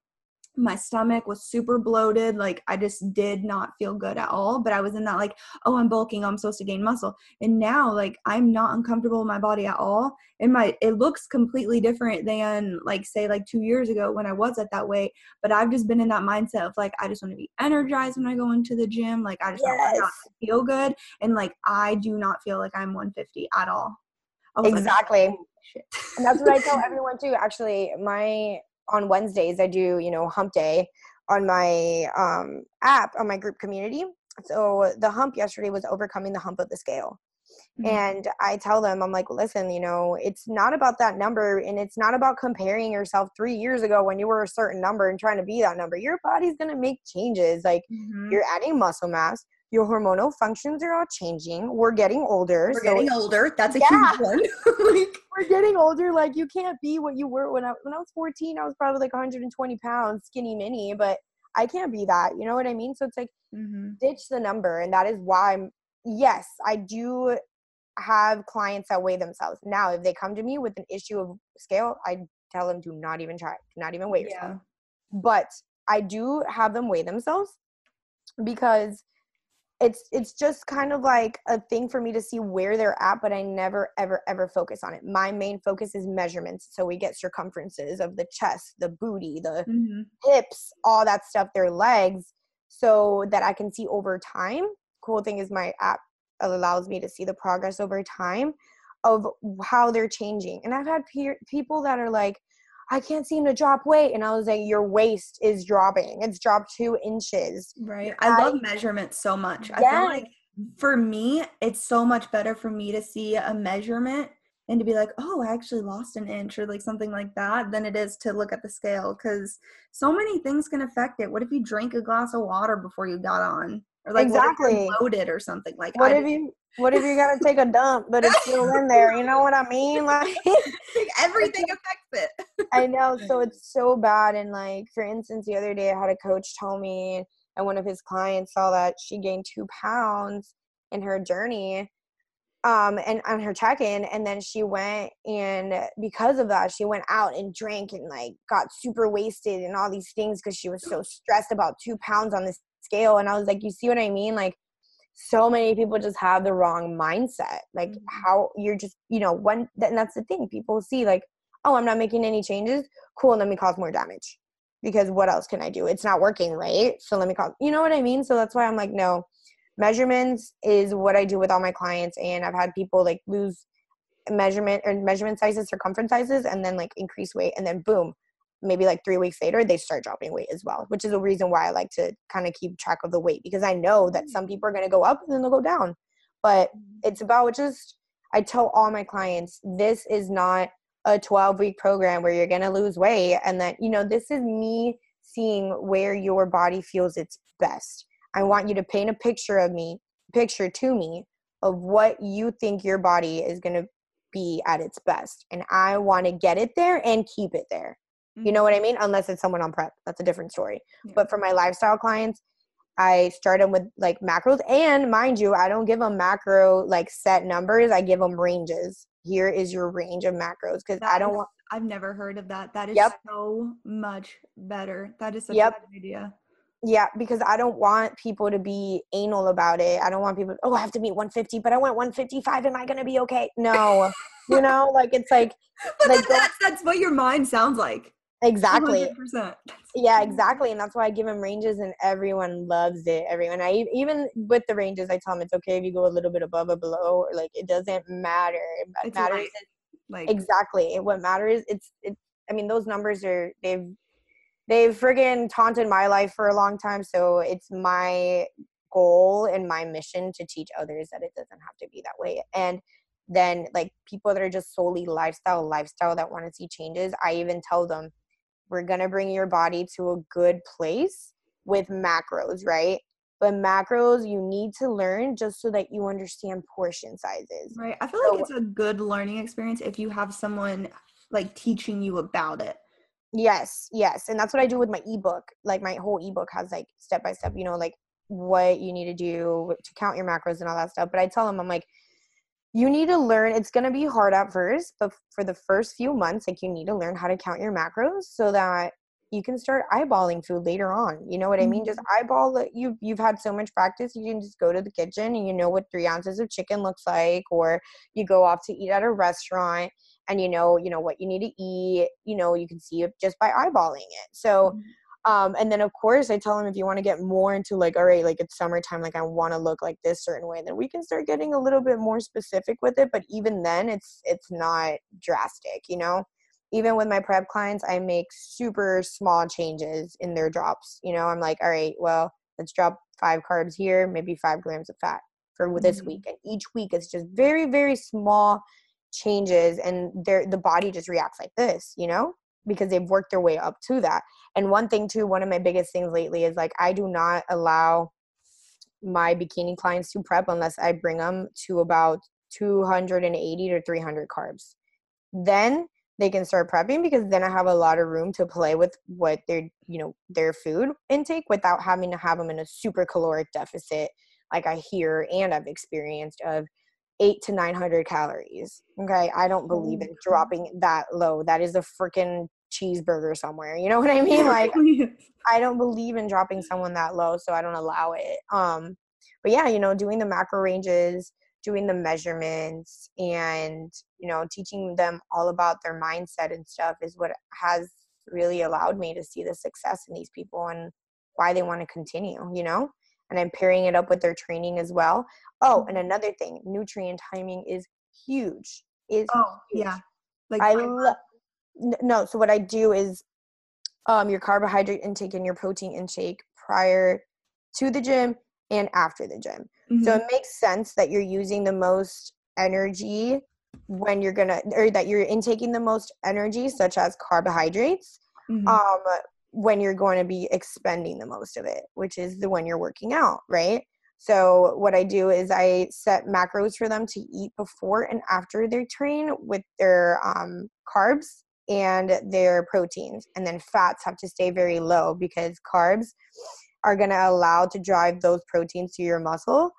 my stomach was super bloated like i just did not feel good at all but i was in that like oh i'm bulking oh, i'm supposed to gain muscle and now like i'm not uncomfortable in my body at all and my it looks completely different than like say like two years ago when i was at that weight but i've just been in that mindset of like i just want to be energized when i go into the gym like i just want to Yes. to feel good and like i do not feel like i'm 150 at all was like, Exactly. Shit." And that's what I tell *laughs* everyone too. Actually, my on Wednesdays I do, you know, hump day on my um app on my group community. So the hump yesterday was overcoming the hump of the scale. Mhm. And I tell them, I'm like, listen, you know, it's not about that number and it's not about comparing yourself three years ago when you were a certain number and trying to be that number. Your body's gonna make changes. Like Mhm. you're adding muscle mass, your hormonal functions are all changing. We're getting older. we're so getting older that's a Yeah. huge one *laughs* like *laughs* we're getting older. Like you can't be what you were when I when I was 14. I was probably like 120 pounds, skinny mini, but I can't be that. You know what I mean? So it's like Mhm. ditch the number, and that is why. I'm, yes, I do have clients that weigh themselves. Now, if they come to me with an issue of scale, I tell them do not even try, do not even weigh yourself. yeah But I do have them weigh themselves because it's it's just kind of like a thing for me to see where they're at but i never ever ever focus on it. My main focus is measurements. So we get circumferences of the chest the booty the Mhm. hips all that stuff their legs so that i can see over time. Cool thing is my app allows me to see the progress over time of how they're changing. And i've had peer- people that are like i can't seem to drop weight and i was like your waist is dropping it's dropped two inches Right. I love measurements so much. I feel like for me, it's so much better for me to see a measurement and to be like, oh, I actually lost an inch or like something like that than it is to look at the scale because so many things can affect it. What if you drank a glass of water before you got on? Or like Exactly. what if you're loaded or something like What I if you what if you gotta take a dump but it's still in there? You know what I mean? *laughs* *laughs* Like everything affects it. *laughs* I know, so it's so bad. And like, for instance, the other day I had a coach tell me, and one of his clients saw that she gained two pounds in her journey, um, and on her check-in, and then she went and because of that, she went out and drank and like got super wasted and all these things because she was so stressed about two pounds on this scale. And I was like, you see what I mean? Like, so many people just have the wrong mindset. Like, Mhm. how you're just, you know, when, and that's the thing. People see like oh, I'm not making any changes. Cool, let me cause more damage. Because what else can I do? It's not working, right? So let me cause, you know what I mean? So that's why I'm like, no, measurements is what I do with all my clients. And I've had people like lose measurement or measurement sizes, circumference sizes, and then like increase weight. And then boom, maybe like three weeks later, they start dropping weight as well, which is a reason why I like to kind of keep track of the weight because I know that some mm. people are going to go up and then they'll go down. But mm. it's about just, I tell all my clients, this is not a 12 week program where you're going to lose weight and that you know this is me seeing where your body feels its best. I want you to paint a picture of me picture to me of what you think your body is going to be at its best and i want to get it there and keep it there you know what i mm-hmm. mean unless it's someone on prep that's a different story Yeah. but for my lifestyle clients i start them with like macros and mind you i don't give them macro like set numbers i give them ranges here is your range of macros because i don't is- want I've never heard of that. That is Yep. so much better. That is such Yep. a good idea. yeah because i don't want people to be anal about it i don't want people oh i have to meet 150 but i went 155 am i going to be okay no *laughs* you know like it's like But Like, that's that's what your mind sounds like. Exactly 100%. yeah exactly and that's why i give them ranges and everyone loves it everyone I even with the ranges i tell them it's okay if you go a little bit above or below or like it doesn't matter it It's matters light. Like exactly what matters it's it i mean those numbers are they've they've friggin taunted my life for a long time so it's my goal and my mission to teach others that it doesn't have to be that way and then like people that are just solely lifestyle lifestyle that want to see changes i even tell them we're going to bring your body to a good place with macros right but macros you need to learn just so that you understand portion sizes right. I feel So- like it's a good learning experience if you have someone like teaching you about it. Yes, yes. And that's what I do with my ebook. Like my whole ebook has like step by step, you know, like what you need to do to count your macros and all that stuff. But I tell them, I'm like, you need to learn, it's going to be hard at first, but for the first few months, like you need to learn how to count your macros so that you can start eyeballing food later on. You know what I mean? Just mm-hmm. eyeball it. You, you've had so much practice. You can just go to the kitchen and you know what three ounces of chicken looks like, or you go off to eat at a restaurant and you know you know what you need to eat you know you can see it just by eyeballing it so mm-hmm. Um and then of course i tell them if you want to get more into like all right like it's summertime like i want to look like this certain way then we can start getting a little bit more specific with it but even then it's it's not drastic you know? Even with my prep clients i make super small changes in their drops you know? I'm like all right well let's drop five carbs here maybe five grams of fat for this Mhm. week and each week it's just very very small changes and their the body just reacts like this you know because they've worked their way up to that. And one thing too one of my biggest things lately is like i do not allow my bikini clients to prep unless i bring them to about 280 to 300 carbs. Then they can start prepping because then i have a lot of room to play with what their you know their food intake without having to have them in a super caloric deficit like i hear and i've experienced of eight to 900 calories. Okay. I don't believe Oh, in dropping that low. That is a freaking cheeseburger somewhere. You know what I mean? *laughs* Like, I don't believe in dropping someone that low, so I don't allow it. Um, but yeah, you know, doing the macro ranges, doing the measurements, and you know, teaching them all about their mindset and stuff is what has really allowed me to see the success in these people and why they want to continue. You know, and I'm pairing it up with their training as well. Oh, and another thing, nutrient timing is huge. Is oh huge. yeah. Like I love no. So what I do is, um, your carbohydrate intake and your protein intake prior to the gym and after the gym. So Mhm. it makes sense that you're using the most energy when you're gonna, or that you're intaking the most energy, such as carbohydrates, Mhm. um, when you're going to be expending the most of it, which is the when you're working out, right? So what I do is I set macros for them to eat before and after they train with their um, carbs and their proteins, and then fats have to stay very low because carbs are going to allow to drive those proteins to your muscle.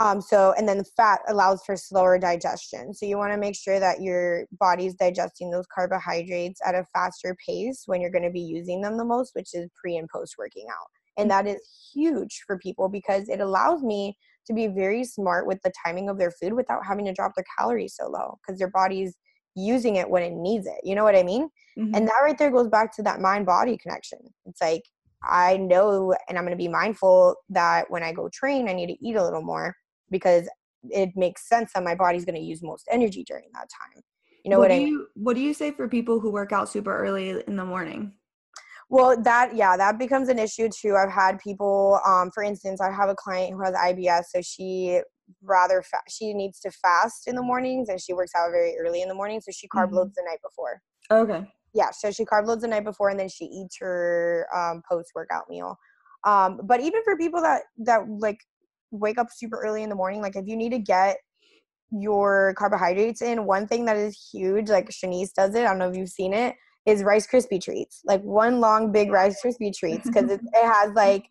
Um, so, and then fat allows for slower digestion. So, you want to make sure that your body's digesting those carbohydrates at a faster pace when you're going to be using them the most, which is pre and post working out. And that is huge for people because it allows me to be very smart with the timing of their food without having to drop their calories so low because their body's using it when it needs it. You know what I mean? Mm-hmm. And that right there goes back to that mind body connection. It's like, I know and I'm going to be mindful that when I go train, I need to eat a little more because it makes sense that my body's going to use most energy during that time. You know what, what I mean? You, what do you say for people who work out super early in the morning? Well, that yeah, that becomes an issue too. I've had people, um, for instance, I have a client who has IBS, so she rather fa- she needs to fast in the mornings, and she works out very early in the morning, so she carb mm-hmm. loads the night before. Okay. Yeah, so she carb loads the night before, and then she eats her um, post workout meal. Um, but even for people that that like wake up super early in the morning, like if you need to get your carbohydrates in, one thing that is huge, like Shanice does it. I don't know if you've seen it is Rice Krispie treats, like one long big Rice Krispie treats, because it, it has like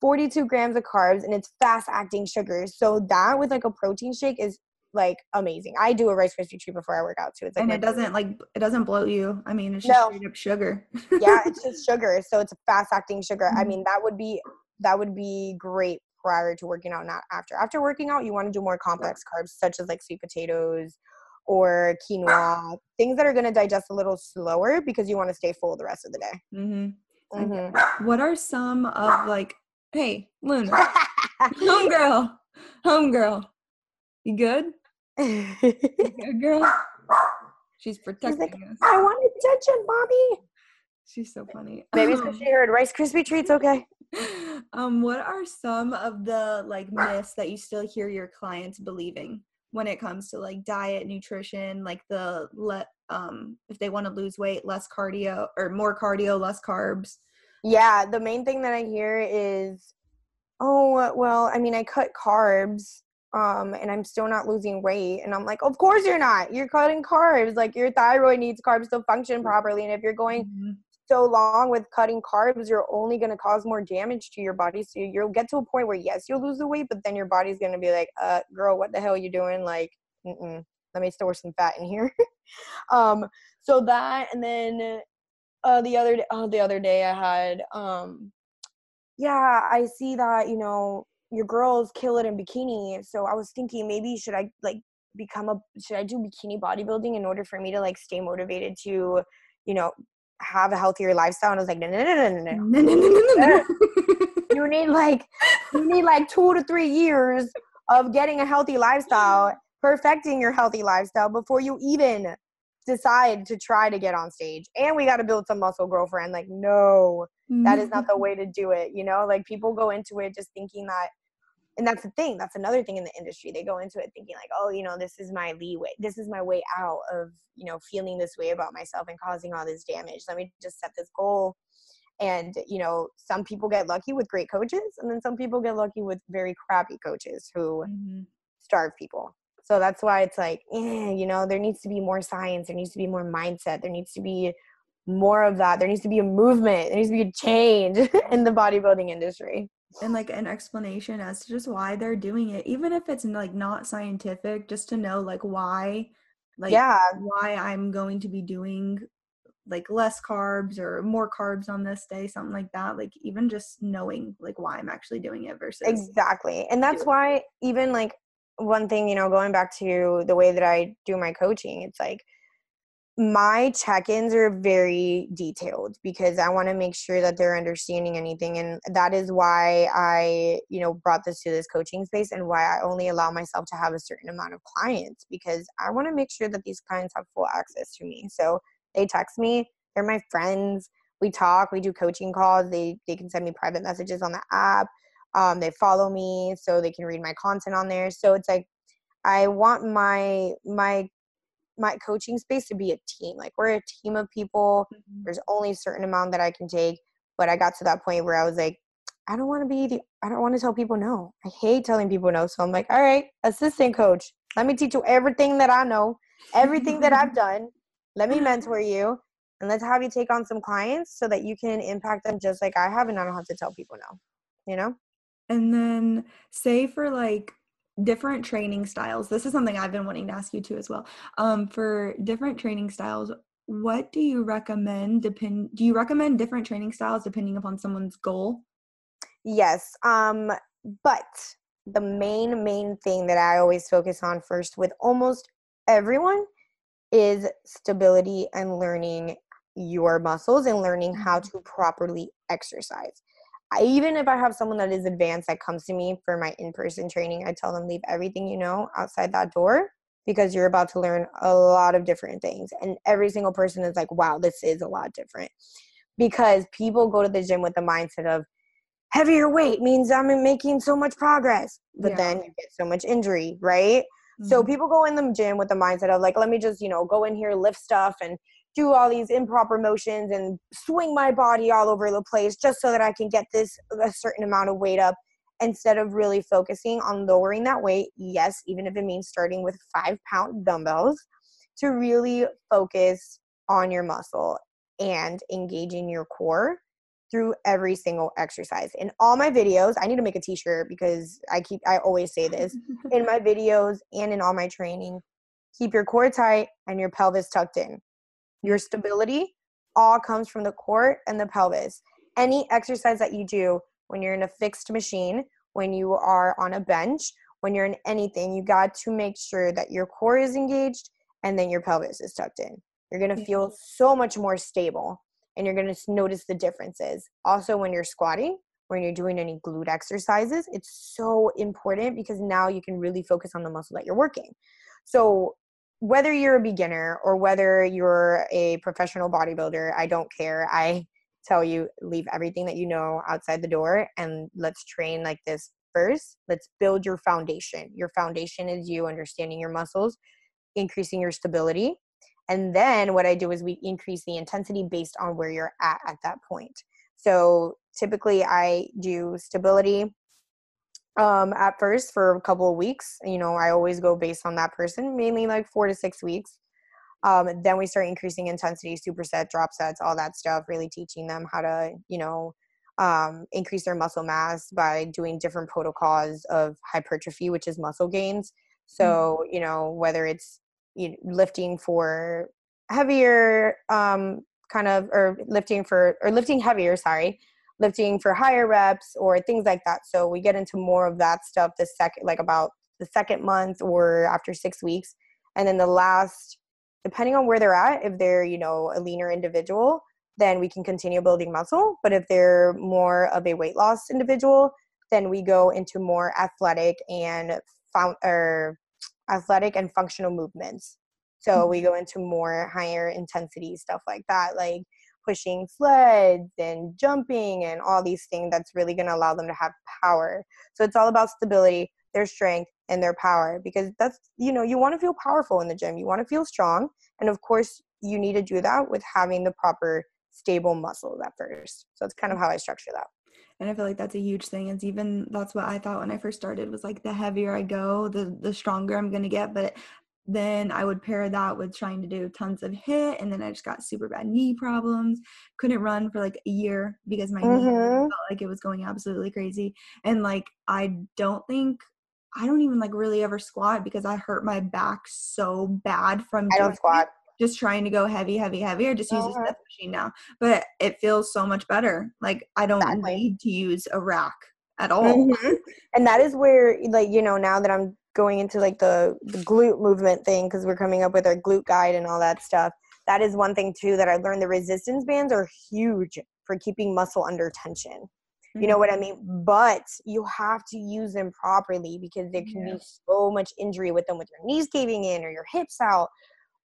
42 grams of carbs and it's fast acting sugars. So that with like a protein shake is like amazing. I do a Rice Krispie treat before I work out too. It's like and it doesn't like it doesn't bloat you. I mean, it's just no. straight up sugar. yeah, it's *laughs* just sugar. So it's a fast acting sugar. Mm-hmm. I mean, that would be that would be great prior to working out, not after. After working out, you want to do more complex carbs such as like sweet potatoes or quinoa, things that are going to digest a little slower because you want to stay full the rest of the day. Mm-hmm. Mm-hmm. What are some of like, hey, Luna, *laughs* homegirl, homegirl, you good? you *laughs* good, girl? She's protecting She's like, us. I want attention, mommy. She's so funny. Maybe um, she heard Rice Krispie treats. Okay. *laughs* Um, what are some of the like myths that you still hear your clients believing? when it comes to like diet, nutrition, like the let um if they want to lose weight, less cardio or more cardio, less carbs. Yeah, the main thing that I hear is oh, well, I mean, I cut carbs um and I'm still not losing weight and I'm like, "Of course you're not. You're cutting carbs. Like your thyroid needs carbs to function properly and if you're going mm-hmm so long with cutting carbs, you're only going to cause more damage to your body. So you'll get to a point where, yes, you'll lose the weight, but then your body's going to be like, uh, girl, what the hell are you doing? Like, let me store some fat in here. *laughs* um, so that, and then uh, the other, oh, the other day I had, um, yeah, I see that, you know, your girls kill it in bikini. So I was thinking maybe should I like become a, should I do bikini bodybuilding in order for me to like stay motivated to, you know, have a healthier lifestyle. And I was like, no, no, no, no, no, no, no, no, no, *laughs* you need like you need like two to three years of getting a healthy lifestyle, perfecting your healthy lifestyle before you even decide to try to get on stage. And we got to build some muscle, girlfriend. Like, no, that is not the mm-hmm. way to do it. You know, like people go into it just thinking that and that's the thing that's another thing in the industry they go into it thinking like oh you know this is my leeway this is my way out of you know feeling this way about myself and causing all this damage let me just set this goal. And you know some people get lucky with great coaches and then some people get lucky with very crappy coaches who mm-hmm. starve people. So that's why it's like eh, you know there needs to be more science there needs to be more mindset there needs to be more of that there needs to be a movement there needs to be a change *laughs* in the bodybuilding industry and like an explanation as to just why they're doing it even if it's like not scientific just to know like why like yeah. why i'm going to be doing like less carbs or more carbs on this day something like that like even just knowing like why i'm actually doing it versus exactly and that's why even like one thing you know going back to the way that i do my coaching it's like my check-ins are very detailed because i want to make sure that they're understanding anything and that is why i you know brought this to this coaching space and why i only allow myself to have a certain amount of clients because i want to make sure that these clients have full access to me. So they text me they're my friends we talk we do coaching calls they they can send me private messages on the app um, they follow me so they can read my content on there. So it's like i want my my my coaching space to be a team. Like we're a team of people. Mm-hmm. There's only a certain amount that I can take. But I got to that point where I was like, I don't want to be the I don't want to tell people no. I hate telling people no. So I'm like, all right, assistant coach, let me teach you everything that I know, everything that I've *laughs* done. Let me mentor *laughs* you and let's have you take on some clients so that you can impact them just like I have and I don't have to tell people no. You know? And then say for like different training styles. This is something I've been wanting to ask you too as well. Um for different training styles, what do you recommend depend do you recommend different training styles depending upon someone's goal? Yes. Um but the main main thing that I always focus on first with almost everyone is stability and learning your muscles and learning how mm-hmm. to properly exercise. I, even if I have someone that is advanced that comes to me for my in-person training, I tell them leave everything you know outside that door because you're about to learn a lot of different things and every single person is like, "Wow, this is a lot different." Because people go to the gym with the mindset of heavier weight means I'm making so much progress, but yeah. then you get so much injury, right? Mm-hmm. So people go in the gym with the mindset of like, let me just, you know, go in here, lift stuff and do all these improper motions and swing my body all over the place just so that I can get this a certain amount of weight up instead of really focusing on lowering that weight. Yes, even if it means starting with five pound dumbbells to really focus on your muscle and engaging your core through every single exercise. In all my videos, I need to make a t-shirt because I keep I always say this *laughs* in my videos and in all my training, keep your core tight and your pelvis tucked in. Your stability all comes from the core and the pelvis. Any exercise that you do when you're in a fixed machine, when you are on a bench, when you're in anything, you got to make sure that your core is engaged and then your pelvis is tucked in. You're going to feel mm-hmm. so much more stable and you're going to notice the differences. Also, when you're squatting, when you're doing any glute exercises, it's so important because now you can really focus on the muscle that you're working. So, whether you're a beginner or whether you're a professional bodybuilder, I don't care. I tell you, leave everything that you know outside the door and let's train like this first. Let's build your foundation. Your foundation is you understanding your muscles, increasing your stability, and then what I do is we increase the intensity based on where you're at at that point. So typically I do stability um, at first for a couple of weeks. You know, I always go based on that person, mainly like four to six weeks. Um, then we start increasing intensity, superset, drop sets, all that stuff, really teaching them how to, you know, um, increase their muscle mass by doing different protocols of hypertrophy, which is muscle gains. Mm-hmm. So, you know, whether it's you know, lifting for heavier um, kind of or lifting for or lifting heavier sorry lifting for higher reps or things like that so we get into more of that stuff the second like about the second month or after six weeks and then the last depending on where they're at if they're you know a leaner individual then we can continue building muscle but if they're more of a weight loss individual then we go into more athletic and found or athletic and functional movements. So mm-hmm. we go into more higher intensity stuff like that, like pushing sleds and jumping and all these things that's really going to allow them to have power. So it's all about stability, their strength, and their power because that's, you know, you want to feel powerful in the gym. You want to feel strong. And of course, you need to do that with having the proper stable muscles at first. So it's kind of how I structure that and i feel like that's a huge thing it's even that's what i thought when i first started was like the heavier i go the the stronger i'm to get but then i would pair that with trying to do tons of HIIT, and then i just got super bad knee problems couldn't run for like a year because my mm-hmm. knee felt like it was going absolutely crazy and like i don't think I don't even like really ever squat because I hurt my back so bad from I don't squat just trying to go heavy, heavy, heavy, or just use uh-huh. a step machine now. But it feels so much better. Like I don't exactly. need to use a rack at all. Mm-hmm. And that is where, like, you know, now that I'm going into like the, the glute movement thing, because we're coming up with our glute guide and all that stuff. That is one thing too that I learned. The resistance bands are huge for keeping muscle under tension. Mm-hmm. You know what I mean? But you have to use them properly because there can yeah. be so much injury with them with your knees caving in or your hips out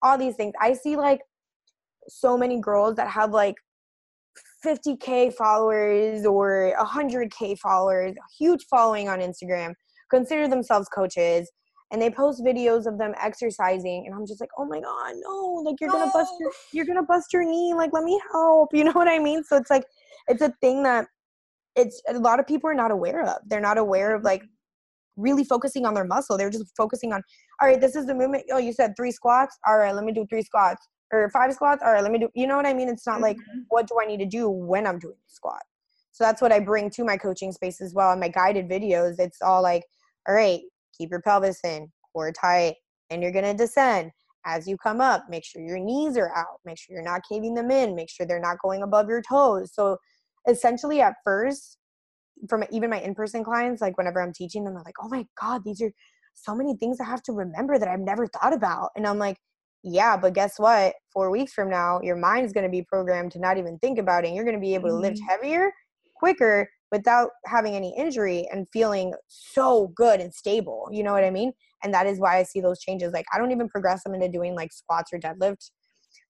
all these things. I see like so many girls that have like 50k followers or 100k followers, huge following on Instagram, consider themselves coaches and they post videos of them exercising and I'm just like, "Oh my god, no. Like you're no. to bust your you're to bust your knee. Like let me help." *laughs* You know what I mean? So it's like it's a thing that it's a lot of people are not aware of they're not aware of like really focusing on their muscle they're just focusing on all right this is the movement oh you said three squats all right let me do three squats or five squats all right let me do you know what i mean it's not like Mhm. what do i need to do when i'm doing the squat so that's what i bring to my coaching space as well in my guided videos it's all like all right keep your pelvis in core tight and you're to descend. As you come up make sure your knees are out make sure you're not caving them in make sure they're not going above your toes. So essentially at first from even my in-person clients like whenever i'm teaching them they're like oh my god these are so many things i have to remember that i've never thought about. And i'm like yeah but guess what? Four weeks from now your mind is going to be programmed to not even think about it and you're going to be able to lift Mhm. heavier quicker without having any injury and feeling so good and stable you know what i mean? And that is why i see those changes like i don't even progress them into doing like squats or deadlift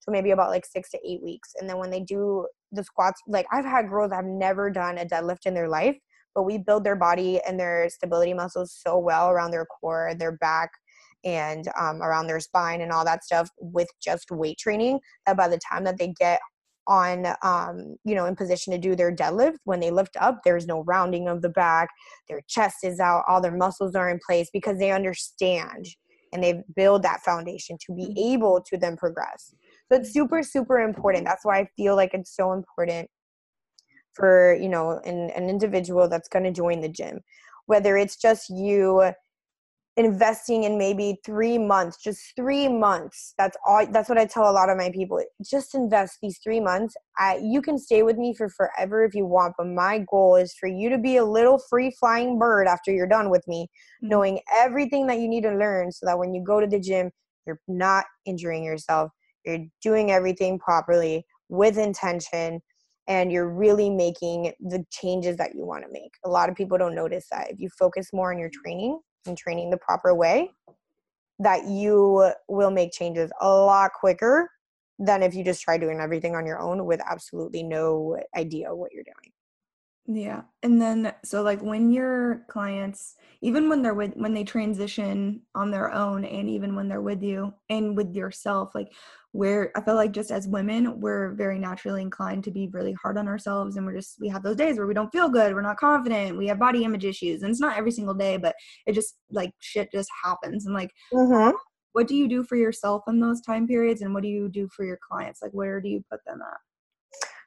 so maybe about like six to eight weeks. And then when they do the squats like i've had girls that have never done a deadlift in their life but we build their body and their stability muscles so well around their core their back and um, around their spine and all that stuff with just weight training that by the time that they get on um, you know in position to do their deadlift when they lift up there's no rounding of the back their chest is out all their muscles are in place because they understand and they build that foundation to be Mhm. able to then progress. So it's super super important. That's why i feel like it's so important for you know an, an individual that's going to join the gym. Whether it's just you investing in maybe three months just three months. That's all that's what i tell a lot of my people just invest these three months. I, you can stay with me for forever if you want but my goal is for you to be a little free flying bird after you're done with me Mhm. knowing everything that you need to learn so that when you go to the gym you're not injuring yourself. You're doing everything properly with intention and you're really making the changes that you want to make. A lot of people don't notice that. If you focus more on your training and training the proper way that you will make changes a lot quicker than if you just try doing everything on your own with absolutely no idea what you're doing Yeah. And then so like when your clients even when they're with when they transition on their own and even when they're with you and with yourself like where I feel like just as women we're very naturally inclined to be really hard on ourselves and we're just we have those days where we don't feel good, we're not confident, we have body image issues and it's not every single day but it just like shit just happens and like mm-hmm. what do you do for yourself in those time periods and what do you do for your clients like where do you put them at?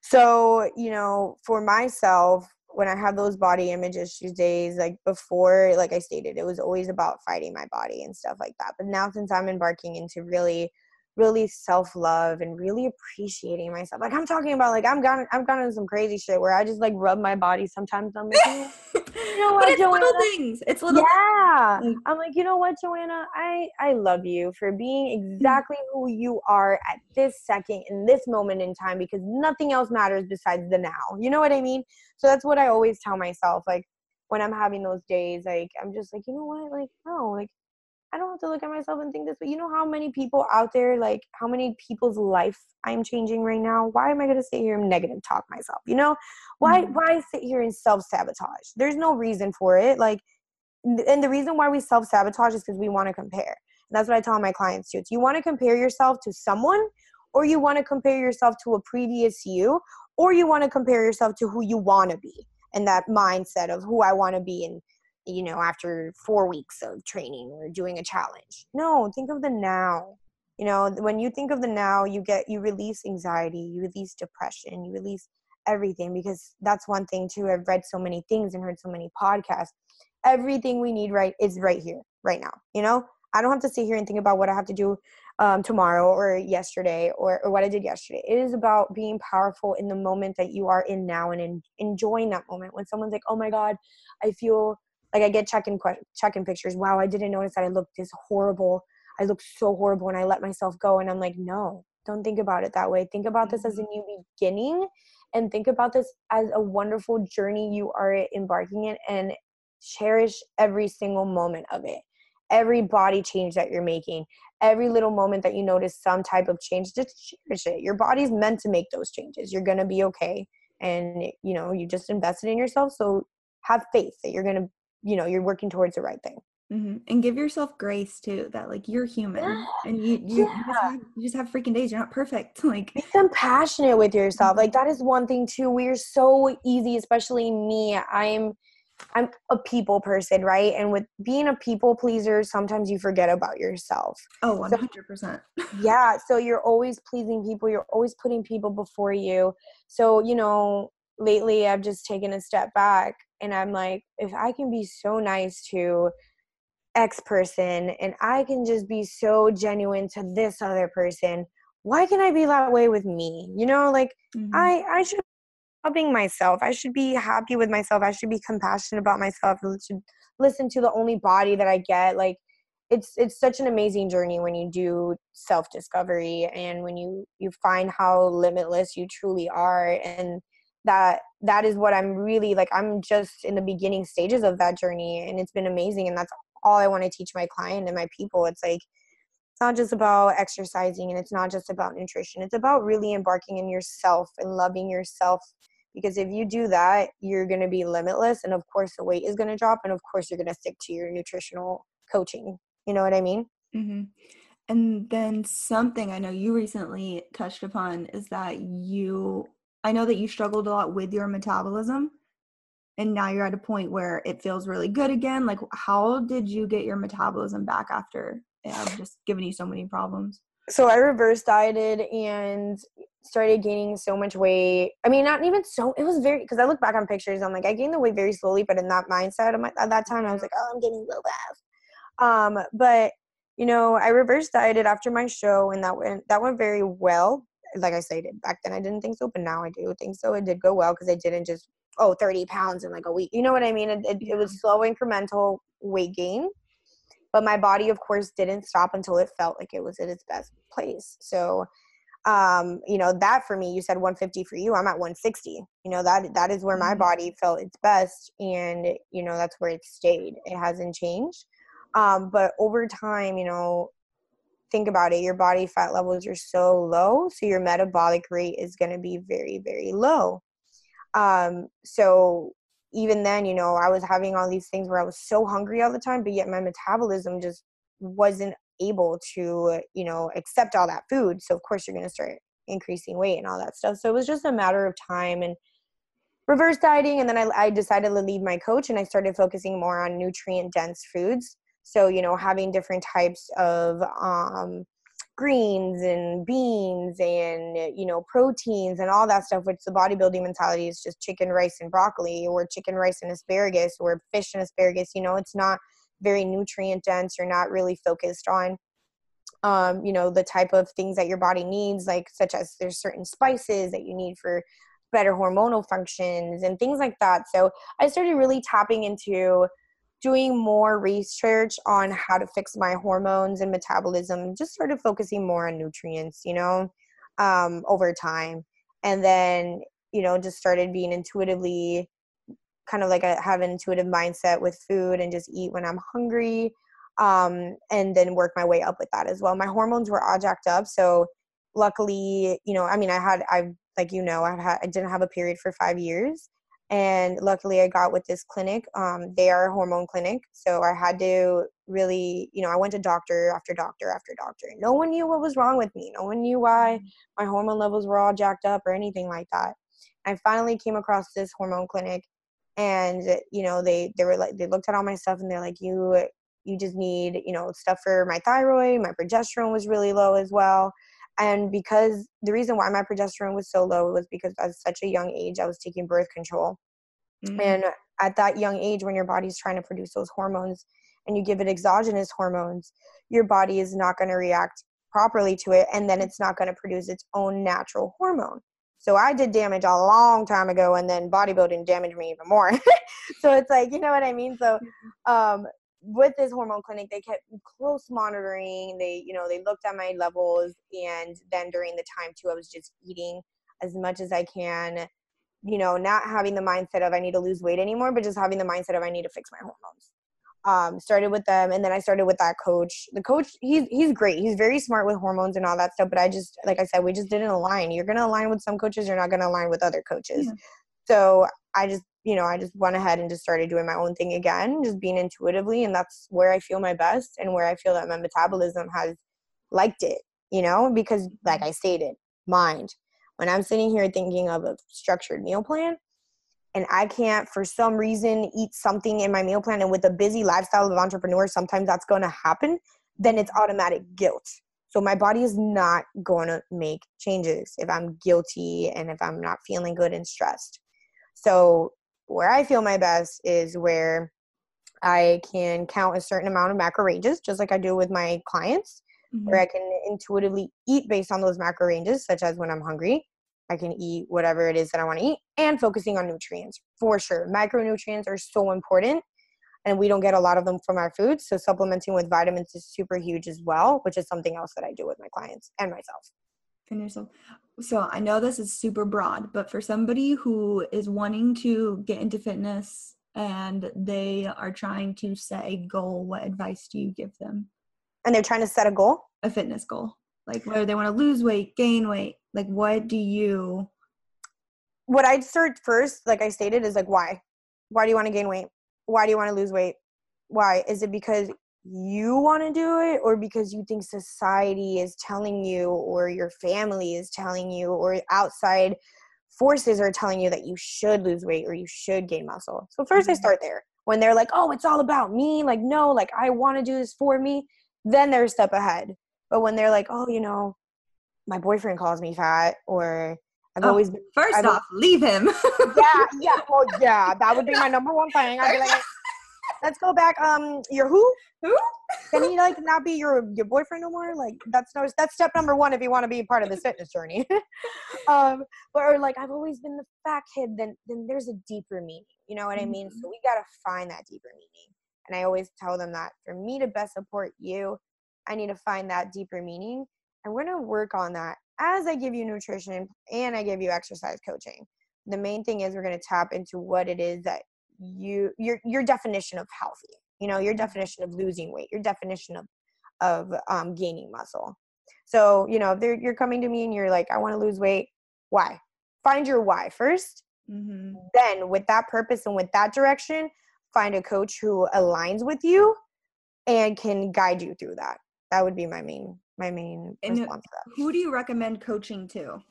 So, you know, for myself, when I have those body image issues days, like before, like I stated, it was always about fighting my body and stuff like that. But now, since I'm embarking into really, really self love and really appreciating myself, like I'm talking about, like I'm gone, I've gone into some crazy shit where I just like rub my body. Sometimes. I'm like, "You *laughs* know what, it's little things. It's little yeah. Like- i'm like you know what joanna? I i love you for being Mm. exactly who you are at this second in this moment in time because nothing else matters besides the now. You know what i mean? So that's what i always tell myself like when i'm having those days like i'm just like you know what? Like no like i don't have to look at myself and think this but you know how many people out there like how many people's life i'm changing right now why am i going to sit here and negative talk myself you know why Mhm. why sit here and self-sabotage there's no reason for it like and the reason why we self sabotage is because we want to compare. And that's what I tell my clients too. It's you want to compare yourself to someone, or you want to compare yourself to a previous you, or you want to compare yourself to who you want to be, and that mindset of who I want to be in, you know, after four weeks of training or doing a challenge. No, think of the now. You know, when you think of the now, you get you release anxiety, you release depression, you release everything because that's one thing too. I've read so many things and heard so many podcasts everything we need right is right here right now you know i don't have to sit here and think about what i have to do um, tomorrow or yesterday or, or what i did yesterday it is about being powerful in the moment that you are in now and in, enjoying that moment when someone's like oh my god i feel like i get check-in check-in pictures. Wow i didn't notice that i looked this horrible. I look so horrible and i let myself go and i'm like no don't think about it that way. Think about this as a mm-hmm. new beginning and think about this as a wonderful journey you are embarking in and cherish every single moment of it. Every body change that you're making. Every little moment that you notice some type of change just cherish it. Your body's meant to make those changes. You're going to be okay and you know you just invested in yourself so have faith that you're going to you know you're working towards the right thing Mm-hmm. And give yourself grace too. That like you're human, yeah. and you you, yeah. just have, you, just have, freaking days. You're not perfect. *laughs* Like be compassionate with yourself. Like that is one thing too. We're so easy, especially me. I'm I'm a people person, right? And with being a people pleaser, sometimes you forget about yourself. Oh, 100%. So, *laughs* yeah. So you're always pleasing people, you're always putting people before you. So, you know, lately I've just taken a step back and I'm like, if I can be so nice to X person and I can just be so genuine to this other person, why can I be that way with me? You know, like mm-hmm. I I should loving myself. I should be happy with myself. I should be compassionate about myself. I should listen to the only body that I get. Like it's it's such an amazing journey when you do self discovery and when you you find how limitless you truly are and that that is what I'm really like I'm just in the beginning stages of that journey and it's been amazing and that's all I want to teach my client and my people. It's like it's not just about exercising and it's not just about nutrition. It's about really embarking in yourself and loving yourself because if you do that you're going to be limitless and of course the weight is going to drop and of course you're going to stick to your nutritional coaching you know what i mean mm-hmm. and then something i know you recently touched upon is that you i know that you struggled a lot with your metabolism and now you're at a point where it feels really good again like how did you get your metabolism back after it had just given you so many problems so I reverse dieted and started gaining so much weight. I mean, not even so. It was very because I look back on pictures. I'm like, I gained the weight very slowly, but in that mindset, my, at that time, I was like, oh, I'm getting low fast. Um, but you know, I reverse dieted after my show, and that went that went very well. Like I said, back then I didn't think so, but now I do think so. It did go well because I didn't just oh 30 pounds in like a week. You know what I mean? It, it, it was slow incremental weight gain but my body of course didn't stop until it felt like it was at its best place so um you know that for me you said 150 for you i'm at 160 you know that that is where my mm-hmm. body felt its best and you know that's where it stayed it hasn't changed um but over time you know think about it your body fat levels are so low so your metabolic rate is going to be very very low um so even then, you know, I was having all these things where I was so hungry all the time, but yet my metabolism just wasn't able to, you know, accept all that food. So of course you're going to start increasing weight and all that stuff. So it was just a matter of time and reverse dieting. And then I, I decided to leave my coach and I started focusing more on nutrient dense foods. So, you know, having different types of um, greens and beans and you know proteins and all that stuff which the bodybuilding mentality is just chicken rice and broccoli or chicken rice and asparagus or fish and asparagus you know it's not very nutrient dense you're not really focused on um, you know the type of things that your body needs like such as there's certain spices that you need for better hormonal functions and things like that. So i started really tapping into doing more research on how to fix my hormones and metabolism just started focusing more on nutrients you know um, over time. And then you know just started being intuitively kind of like I have an intuitive mindset with food and just eat when i'm hungry um, and then work my way up with that as well. My hormones were all jacked up so luckily you know i mean i had i like you know i had i didn't have a period for five years and luckily i got with this clinic um, they are a hormone clinic so i had to really you know i went to doctor after doctor after doctor no one knew what was wrong with me no one knew why mm-hmm. my hormone levels were all jacked up or anything like that i finally came across this hormone clinic and you know they they were like they looked at all my stuff and they're like you you just need you know stuff for my thyroid my progesterone was really low as well and because the reason why my progesterone was so low was because at such a young age i was taking birth control mm-hmm. and at that young age when your body's trying to produce those hormones and you give it exogenous hormones your body is not going to react properly to it and then it's not going to produce its own natural hormone so i did damage a long time ago and then bodybuilding damaged me even more *laughs* so it's like you know what i mean so mm-hmm. um with this hormone clinic they kept close monitoring. They you know they looked at my levels and then during the time too i was just eating as much as i can you know not having the mindset of i need to lose weight anymore but just having the mindset of i need to fix my hormones. Um, started with them and then i started with that coach. The coach he's he's great. He's very smart with hormones and all that stuff but i just like i said we just didn't align. You're going to align with some coaches you're not going to align with other coaches. Yeah. so i just you know, I just went ahead and just started doing my own thing again, just being intuitively. And that's where I feel my best and where I feel that my metabolism has liked it, you know, because like mm-hmm. I stated, mind. When I'm sitting here thinking of a structured meal plan, and I can't for some reason eat something in my meal plan and with a busy lifestyle of entrepreneur sometimes that's going to happen then it's automatic guilt so my body is not going to make changes if I'm guilty and if I'm not feeling good and stressed. So where I feel my best is where I can count a certain amount of macro ranges, just like I do with my clients, mm-hmm. where I can intuitively eat based on those macro ranges, such as when I'm hungry, I can eat whatever it is that I want to eat, and focusing on nutrients for sure. Micronutrients are so important and we don't get a lot of them from our foods. So supplementing with vitamins is super huge as well, which is something else that I do with my clients and myself. Yourself. So I know this is super broad, but for somebody who is wanting to get into fitness and they are trying to set a goal, what advice do you give them? And they're trying to set a goal? A fitness goal. Like whether they want to lose weight, gain weight, like what do you what I'd start first, like I stated, is like why? Why do you want to gain weight? why do you want to lose weight? Why? Is it because you want to do it or because you think society is telling you or your family is telling you or outside forces are telling you that you should lose weight or you should gain muscle. So 1st mm-hmm. I start there. When they're like, "Oh, it's all about me." Like, "No, like I want to do this for me." Then they're a step ahead. But when they're like, "Oh, you know, my boyfriend calls me fat or I've oh, always been, 1st off, leave him. *laughs* yeah, yeah, well, yeah, that would be my number one thing. I'd be like, let's go back. Um, your who? Who? Can he like not be your your boyfriend no more? Like that's no, that's step number one if you want to be part of this fitness journey. *laughs* um, but or like I've always been the fat kid. Then then there's a deeper meaning. You know what I mean? Mm-hmm. So we gotta find that deeper meaning. And I always tell them that for me to best support you, I need to find that deeper meaning, and we're gonna work on that as I give you nutrition and I give you exercise coaching. The main thing is we're going to tap into what it is that you your your definition of healthy. You know, your definition of losing weight, your definition of of um, gaining muscle. So, you know, if you're coming to me and you're like, I want to lose weight, why? Find your why 1st mm-hmm. Then, with that purpose and with that direction, find a coach who aligns with you and can guide you through that. That would be my main my main and response to that. Who do you recommend coaching to?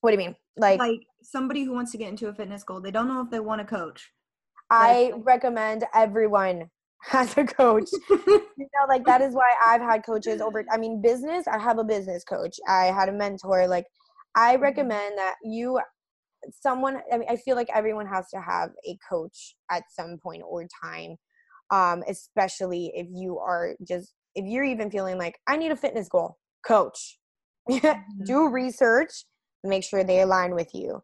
What do you mean? Like like somebody who wants to get into a fitness goal. They don't know if they want to coach. I recommend everyone *laughs* has a coach. *laughs* you know, like that is why I've had coaches over I mean business, I have a business coach. I had a mentor like I mm-hmm. recommend that you someone I mean I feel like everyone has to have a coach at some point or time. Um, especially if you are just if you're even feeling like I need a fitness goal, coach. *laughs* mm-hmm. Do research, make sure they align with you.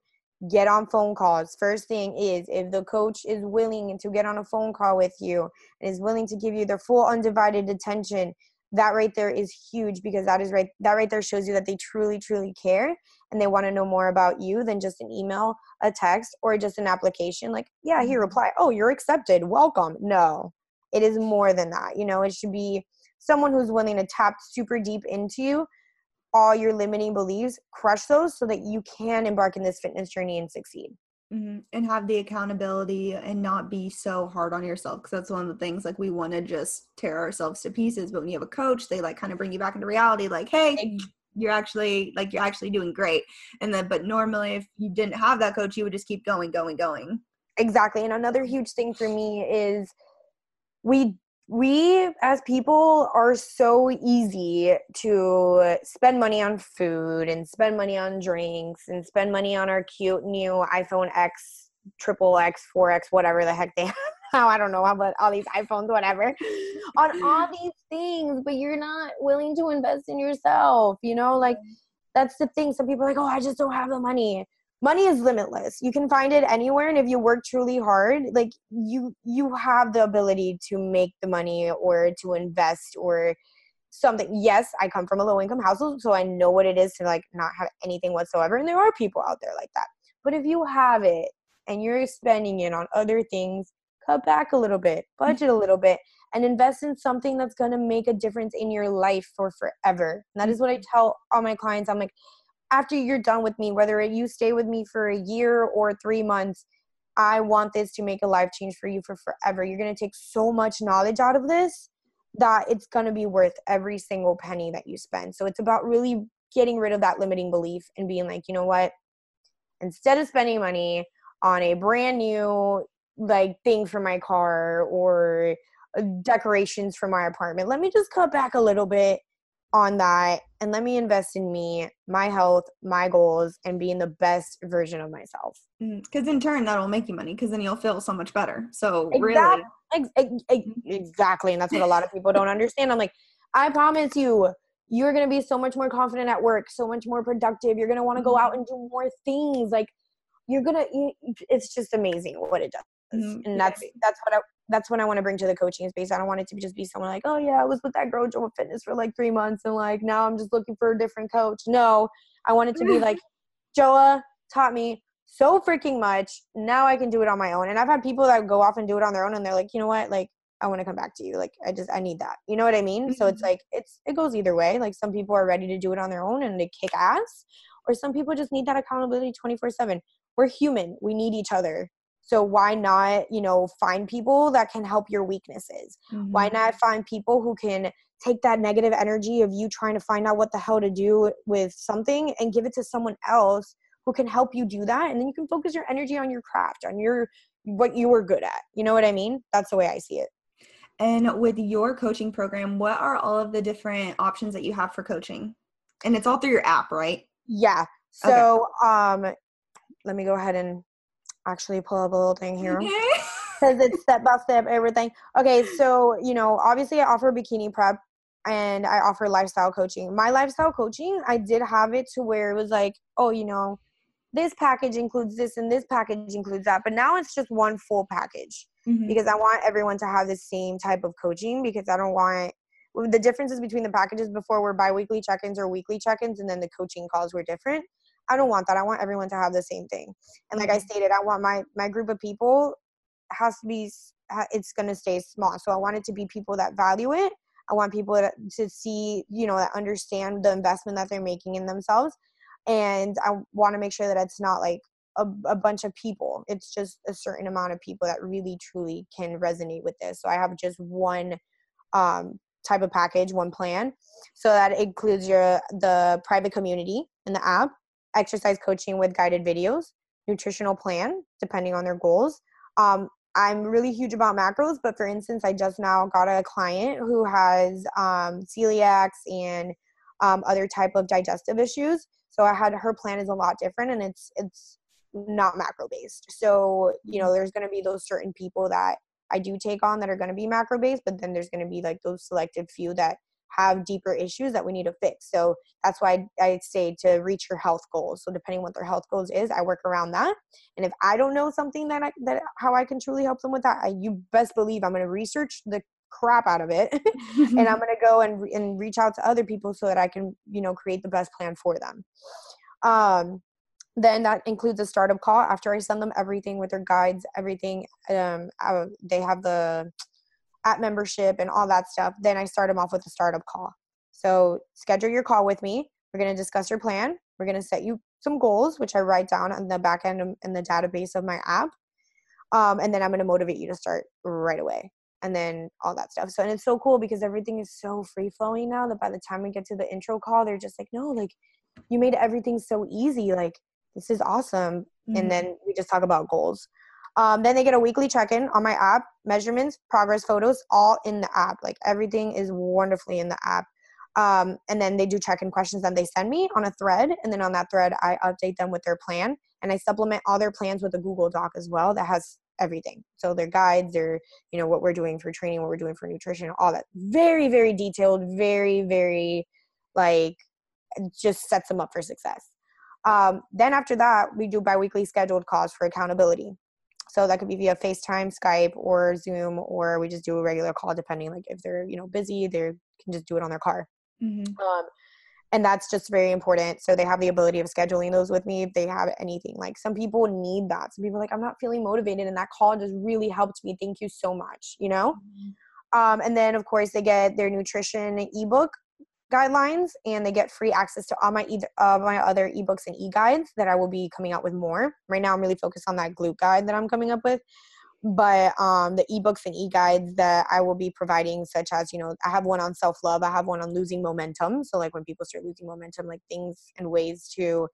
Get on phone calls. First thing is if the coach is willing to get on a phone call with you and is willing to give you their full undivided attention, that right there is huge because that is right that right there shows you that they truly truly care and they want to know more about you than just an email, a text or just an application like, yeah, here mm-hmm. reply. Oh, you're accepted. Welcome. No. It is more than that. You know, it should be someone who's willing to tap super deep into you all your limiting beliefs crush those so that you can embark in this fitness journey and succeed mm-hmm. and have the accountability and not be so hard on yourself because that's one of the things like we want to just tear ourselves to pieces but when you have a coach they like kind of bring you back into reality like hey you're actually like you're actually doing great and then but normally if you didn't have that coach you would just keep going going going exactly and another huge thing for me is we we as people are so easy to spend money on food and spend money on drinks and spend money on our cute new iPhone X, triple X, 4X, whatever the heck they *laughs* have now. I don't know about all these iPhones, whatever, *laughs* on all these things, but you're not willing to invest in yourself, you know? Like, mm-hmm. that's the thing. Some people are like, oh, I just don't have the money money is limitless. You can find it anywhere and if you work truly hard like you you have the ability to make the money or to invest or something. Yes i come from a low income household so i know what it is to like not have anything whatsoever and there are people out there like that. But if you have it and you're spending it on other things cut back a little bit budget a little bit and invest in something that's going to make a difference in your life for forever. And that is what i tell all my clients. I'm like after you're done with me, whether you stay with me for a year or three months, I want this to make a life change for you for forever. You're going to take so much knowledge out of this that it's going to be worth every single penny that you spend. So it's about really getting rid of that limiting belief and being like, you know what? Instead of spending money on a brand new like thing for my car or uh, decorations for my apartment, let me just cut back a little bit on that and let me invest in me, my health, my goals, and being the best version of myself. Because mm, in turn, that'll make you money because then you'll feel so much better. So, exactly. really. Exactly. And that's what a lot of people don't *laughs* understand. I'm like, I promise you, you're going to be so much more confident at work, so much more productive. You're going to want to go out mm-hmm. and do more things. Like, you're going to, it's just amazing what it does. Mm-hmm. And that's, that's what I, that's when I want to bring to the coaching space. I don't want it to just be someone like, oh yeah, I was with that girl Joa Fitness for like three months and like now I'm just looking for a different coach. No, I want it to be *laughs* like, Joa taught me so freaking much. Now I can do it on my own. And I've had people that go off and do it on their own and they're like, you know what, like I want to come back to you. Like I just I need that. You know what I mean? Mm-hmm. So it's mm-hmm. like it's it goes either way. Like some people are ready to do it on their own and they kick ass, or some people just need that accountability 24/7. We're human. We need each other. So why not, you know, find people that can help your weaknesses? Mm-hmm. Why not find people who can take that negative energy of you trying to find out what the hell to do with something and give it to someone else who can help you do that and then you can focus your energy on your craft, on your what you were good at. You know what I mean? That's the way I see it. And with your coaching program, what are all of the different options that you have for coaching? And it's all through your app, right? Yeah. So, okay. um let me go ahead and actually pull up a little thing here *laughs* because it's step by step everything. Okay, so you know, obviously, I offer bikini prep and I offer lifestyle coaching. My lifestyle coaching, I did have it to where it was like, oh, you know, this package includes this and this package includes that, but now it's just one full package mm-hmm. because I want everyone to have the same type of coaching because I don't want the differences between the packages before were biweekly check-ins or weekly check-ins and then the coaching calls were different I don't want that. I want everyone to have the same thing. And like I mm-hmm. stated, I want my my group of people has to be it's going to stay small. So I want it to be people that value it. I want people to, to see, you know, that understand the investment that they're making in themselves. And I want to make sure that it's not like a, a bunch of people. It's just a certain amount of people that really truly can resonate with this. So I have just one um, type of package, one plan. So that includes your the private community in the app exercise coaching with guided videos, nutritional plan, depending on their goals. Um, I'm really huge about macros, but for instance, I just now got a client who has um, celiacs and um, other type of digestive issues. So I had her plan is a lot different, and it's it's not macro based. So you know, there's going to be those certain people that I do take on that are going to be macro based, but then there's going to be like those selected few that have deeper issues that we need to fix. So that's why I say to reach your health goals. So depending what their health goals is, I work around that. And if I don't know something that I, that how I can truly help them with that, I, you best believe I'm going to research the crap out of it *laughs* and I'm *laughs* going to go and and reach out to other people so that I can, you know, create the best plan for them. Um then that includes a startup call after I send them everything with their guides, everything. Um, I, they have the app membership and all that stuff, then I start them off with a startup call. So schedule your call with me. We're going to discuss your plan. We're going to set you some goals, which I write down on the back end in the database of my app. Um, and then I'm going to motivate you to start right away. And then all that stuff. So, and it's so cool because everything is so free flowing now that by the time we get to the intro call, they're just like, no, like you made everything so easy. Like, this is awesome. Mm-hmm. And then we just talk about goals. Um, then they get a weekly check in on my app, measurements, progress photos, all in the app. Like everything is wonderfully in the app. Um, and then they do check in questions that they send me on a thread. And then on that thread, I update them with their plan. And I supplement all their plans with a Google Doc as well that has everything. So their guides, their, you know, what we're doing for training, what we're doing for nutrition, all that. Very, very detailed, very, very like just sets them up for success. Um, then after that, we do biweekly scheduled calls for accountability. So that could be via FaceTime, Skype, or Zoom, or we just do a regular call depending like if they're, you know, busy, they can just do it on their car. Mm-hmm. Um, and that's just very important. So they have the ability of scheduling those with me if they have anything. Like some people need that. Some people like, I'm not feeling motivated, and that call just really helped me. Thank you so much, you know? Mm-hmm. Um, and then, of course, they get their nutrition ebook guidelines and they get free access to all my e- uh, my other ebooks and e-guides that I will be coming out with more. Right now I'm really focused on that glute guide that I'm coming up with. But um, the ebooks and e-guides that I will be providing, such as, you know, I have one on self-love, I have one on losing momentum. So like when people start losing momentum, like things and ways to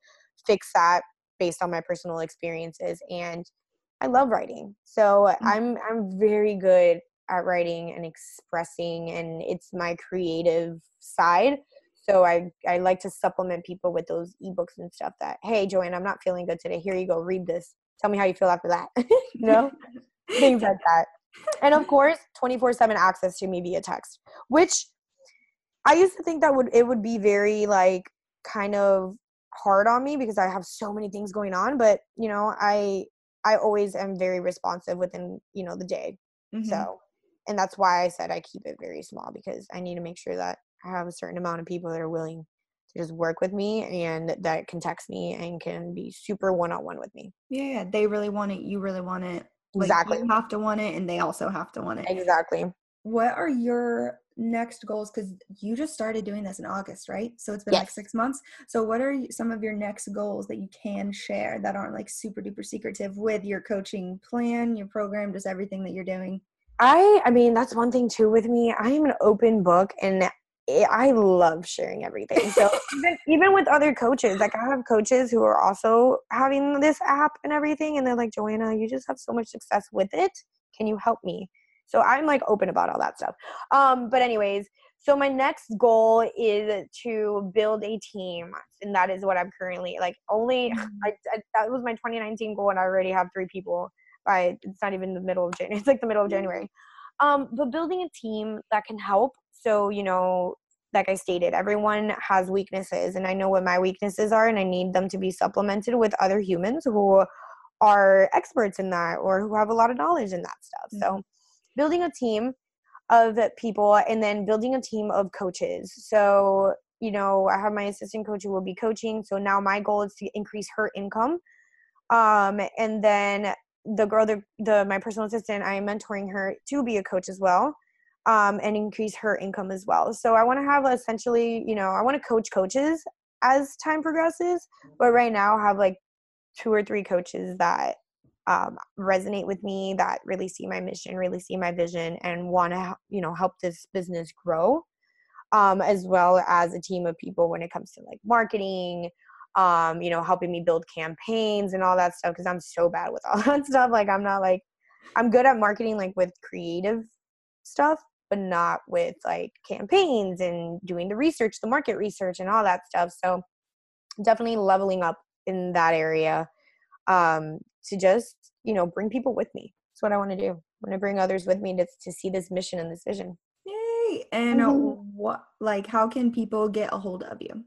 fix that based on my personal experiences. And I love writing. So mm-hmm. I'm I'm very good at writing and expressing and it's my creative side. So I, I like to supplement people with those ebooks and stuff that hey joanne i'm not feeling good today. Here you go read this. Tell me how you feel after that. *laughs* You know things like that. And of course 24 7 access to me via text which i used to think that would it would be very like kind of hard on me because i have so many things going on but you know i i always am very responsive within you know the day. Mm-hmm. so and that's why I said I keep it very small because I need to make sure that I have a certain amount of people that are willing to just work with me and that can text me and can be super one on one with me. Yeah, they really want it. You really want it. Like, exactly. You have to want it, and they also have to want it. Exactly. What are your next goals? Because you just started doing this in August, right? So it's been yes. like six months. So what are some of your next goals that you can share that aren't like super duper secretive with your coaching plan, your program, just everything that you're doing? I I mean that's one thing too with me. I am an open book and I love sharing everything. So *laughs* even even with other coaches, like I have coaches who are also having this app and everything, and they're like, Joanna, you just have so much success with it. Can you help me? So I'm like open about all that stuff. Um, but anyways, so my next goal is to build a team, and that is what I'm currently like. Only mm-hmm. I, I, that was my 2019 goal, and I already have three people by it's not even the middle of January. It's like the middle of January. Um, but building a team that can help. So you know, like I stated, everyone has weaknesses, and I know what my weaknesses are, and I need them to be supplemented with other humans who are experts in that or who have a lot of knowledge in that stuff. Mm-hmm. So, building a team of people and then building a team of coaches. So, you know, I have my assistant coach who will be coaching. So now my goal is to increase her income. Um, and then the girl the, the my personal assistant i am mentoring her to be a coach as well um, and increase her income as well. So i want to have essentially you know i want to coach coaches as time progresses but right now I have like two or three coaches that um, resonate with me that really see my mission really see my vision and want to you know help this business grow um, as well as a team of people when it comes to like marketing um, you know, helping me build campaigns and all that stuff because I'm so bad with all *laughs* that stuff. Like I'm not like I'm good at marketing like with creative stuff, but not with like campaigns and doing the research, the market research and all that stuff. So definitely leveling up in that area um to just, you know, bring people with me. That's what I want to do. I want to bring others with me to to see this mission and this vision. Yay! And mm-hmm. what like how can people get a hold of you?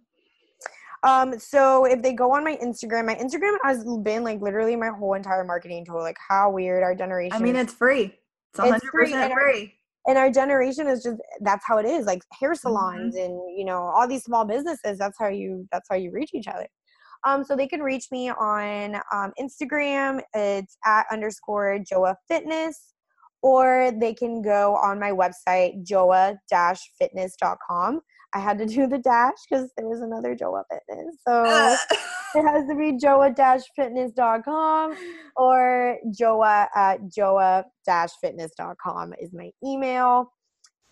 Um, so if they go on my Instagram, my Instagram has been like literally my whole entire marketing tool. Like how weird our generation. I mean, it's free. It's 100% it's free. And free. Our, and our generation is just that's how it is. Like hair mm-hmm. salons mm-hmm. and you know all these small businesses. That's how you that's how you reach each other. Um, so they can reach me on um, Instagram. It's at underscore Joa Fitness, or they can go on my website joa-fitness.com. I had to do the dash because there was another Joa Fitness. So *laughs* it has to be joa-fitness.com or joa at joa-fitness.com is my email.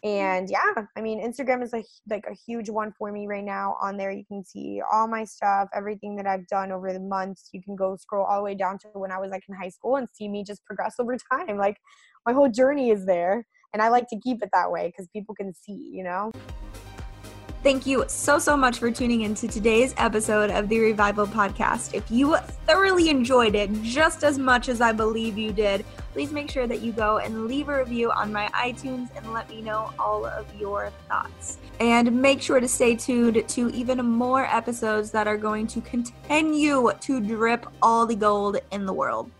And yeah, I mean, Instagram is a, like a huge one for me right now. On there, you can see all my stuff, everything that I've done over the months. You can go scroll all the way down to when I was like in high school and see me just progress over time. Like my whole journey is there. And I like to keep it that way because people can see, you know? Thank you so, so much for tuning into today's episode of the Revival Podcast. If you thoroughly enjoyed it just as much as I believe you did, please make sure that you go and leave a review on my iTunes and let me know all of your thoughts. And make sure to stay tuned to even more episodes that are going to continue to drip all the gold in the world.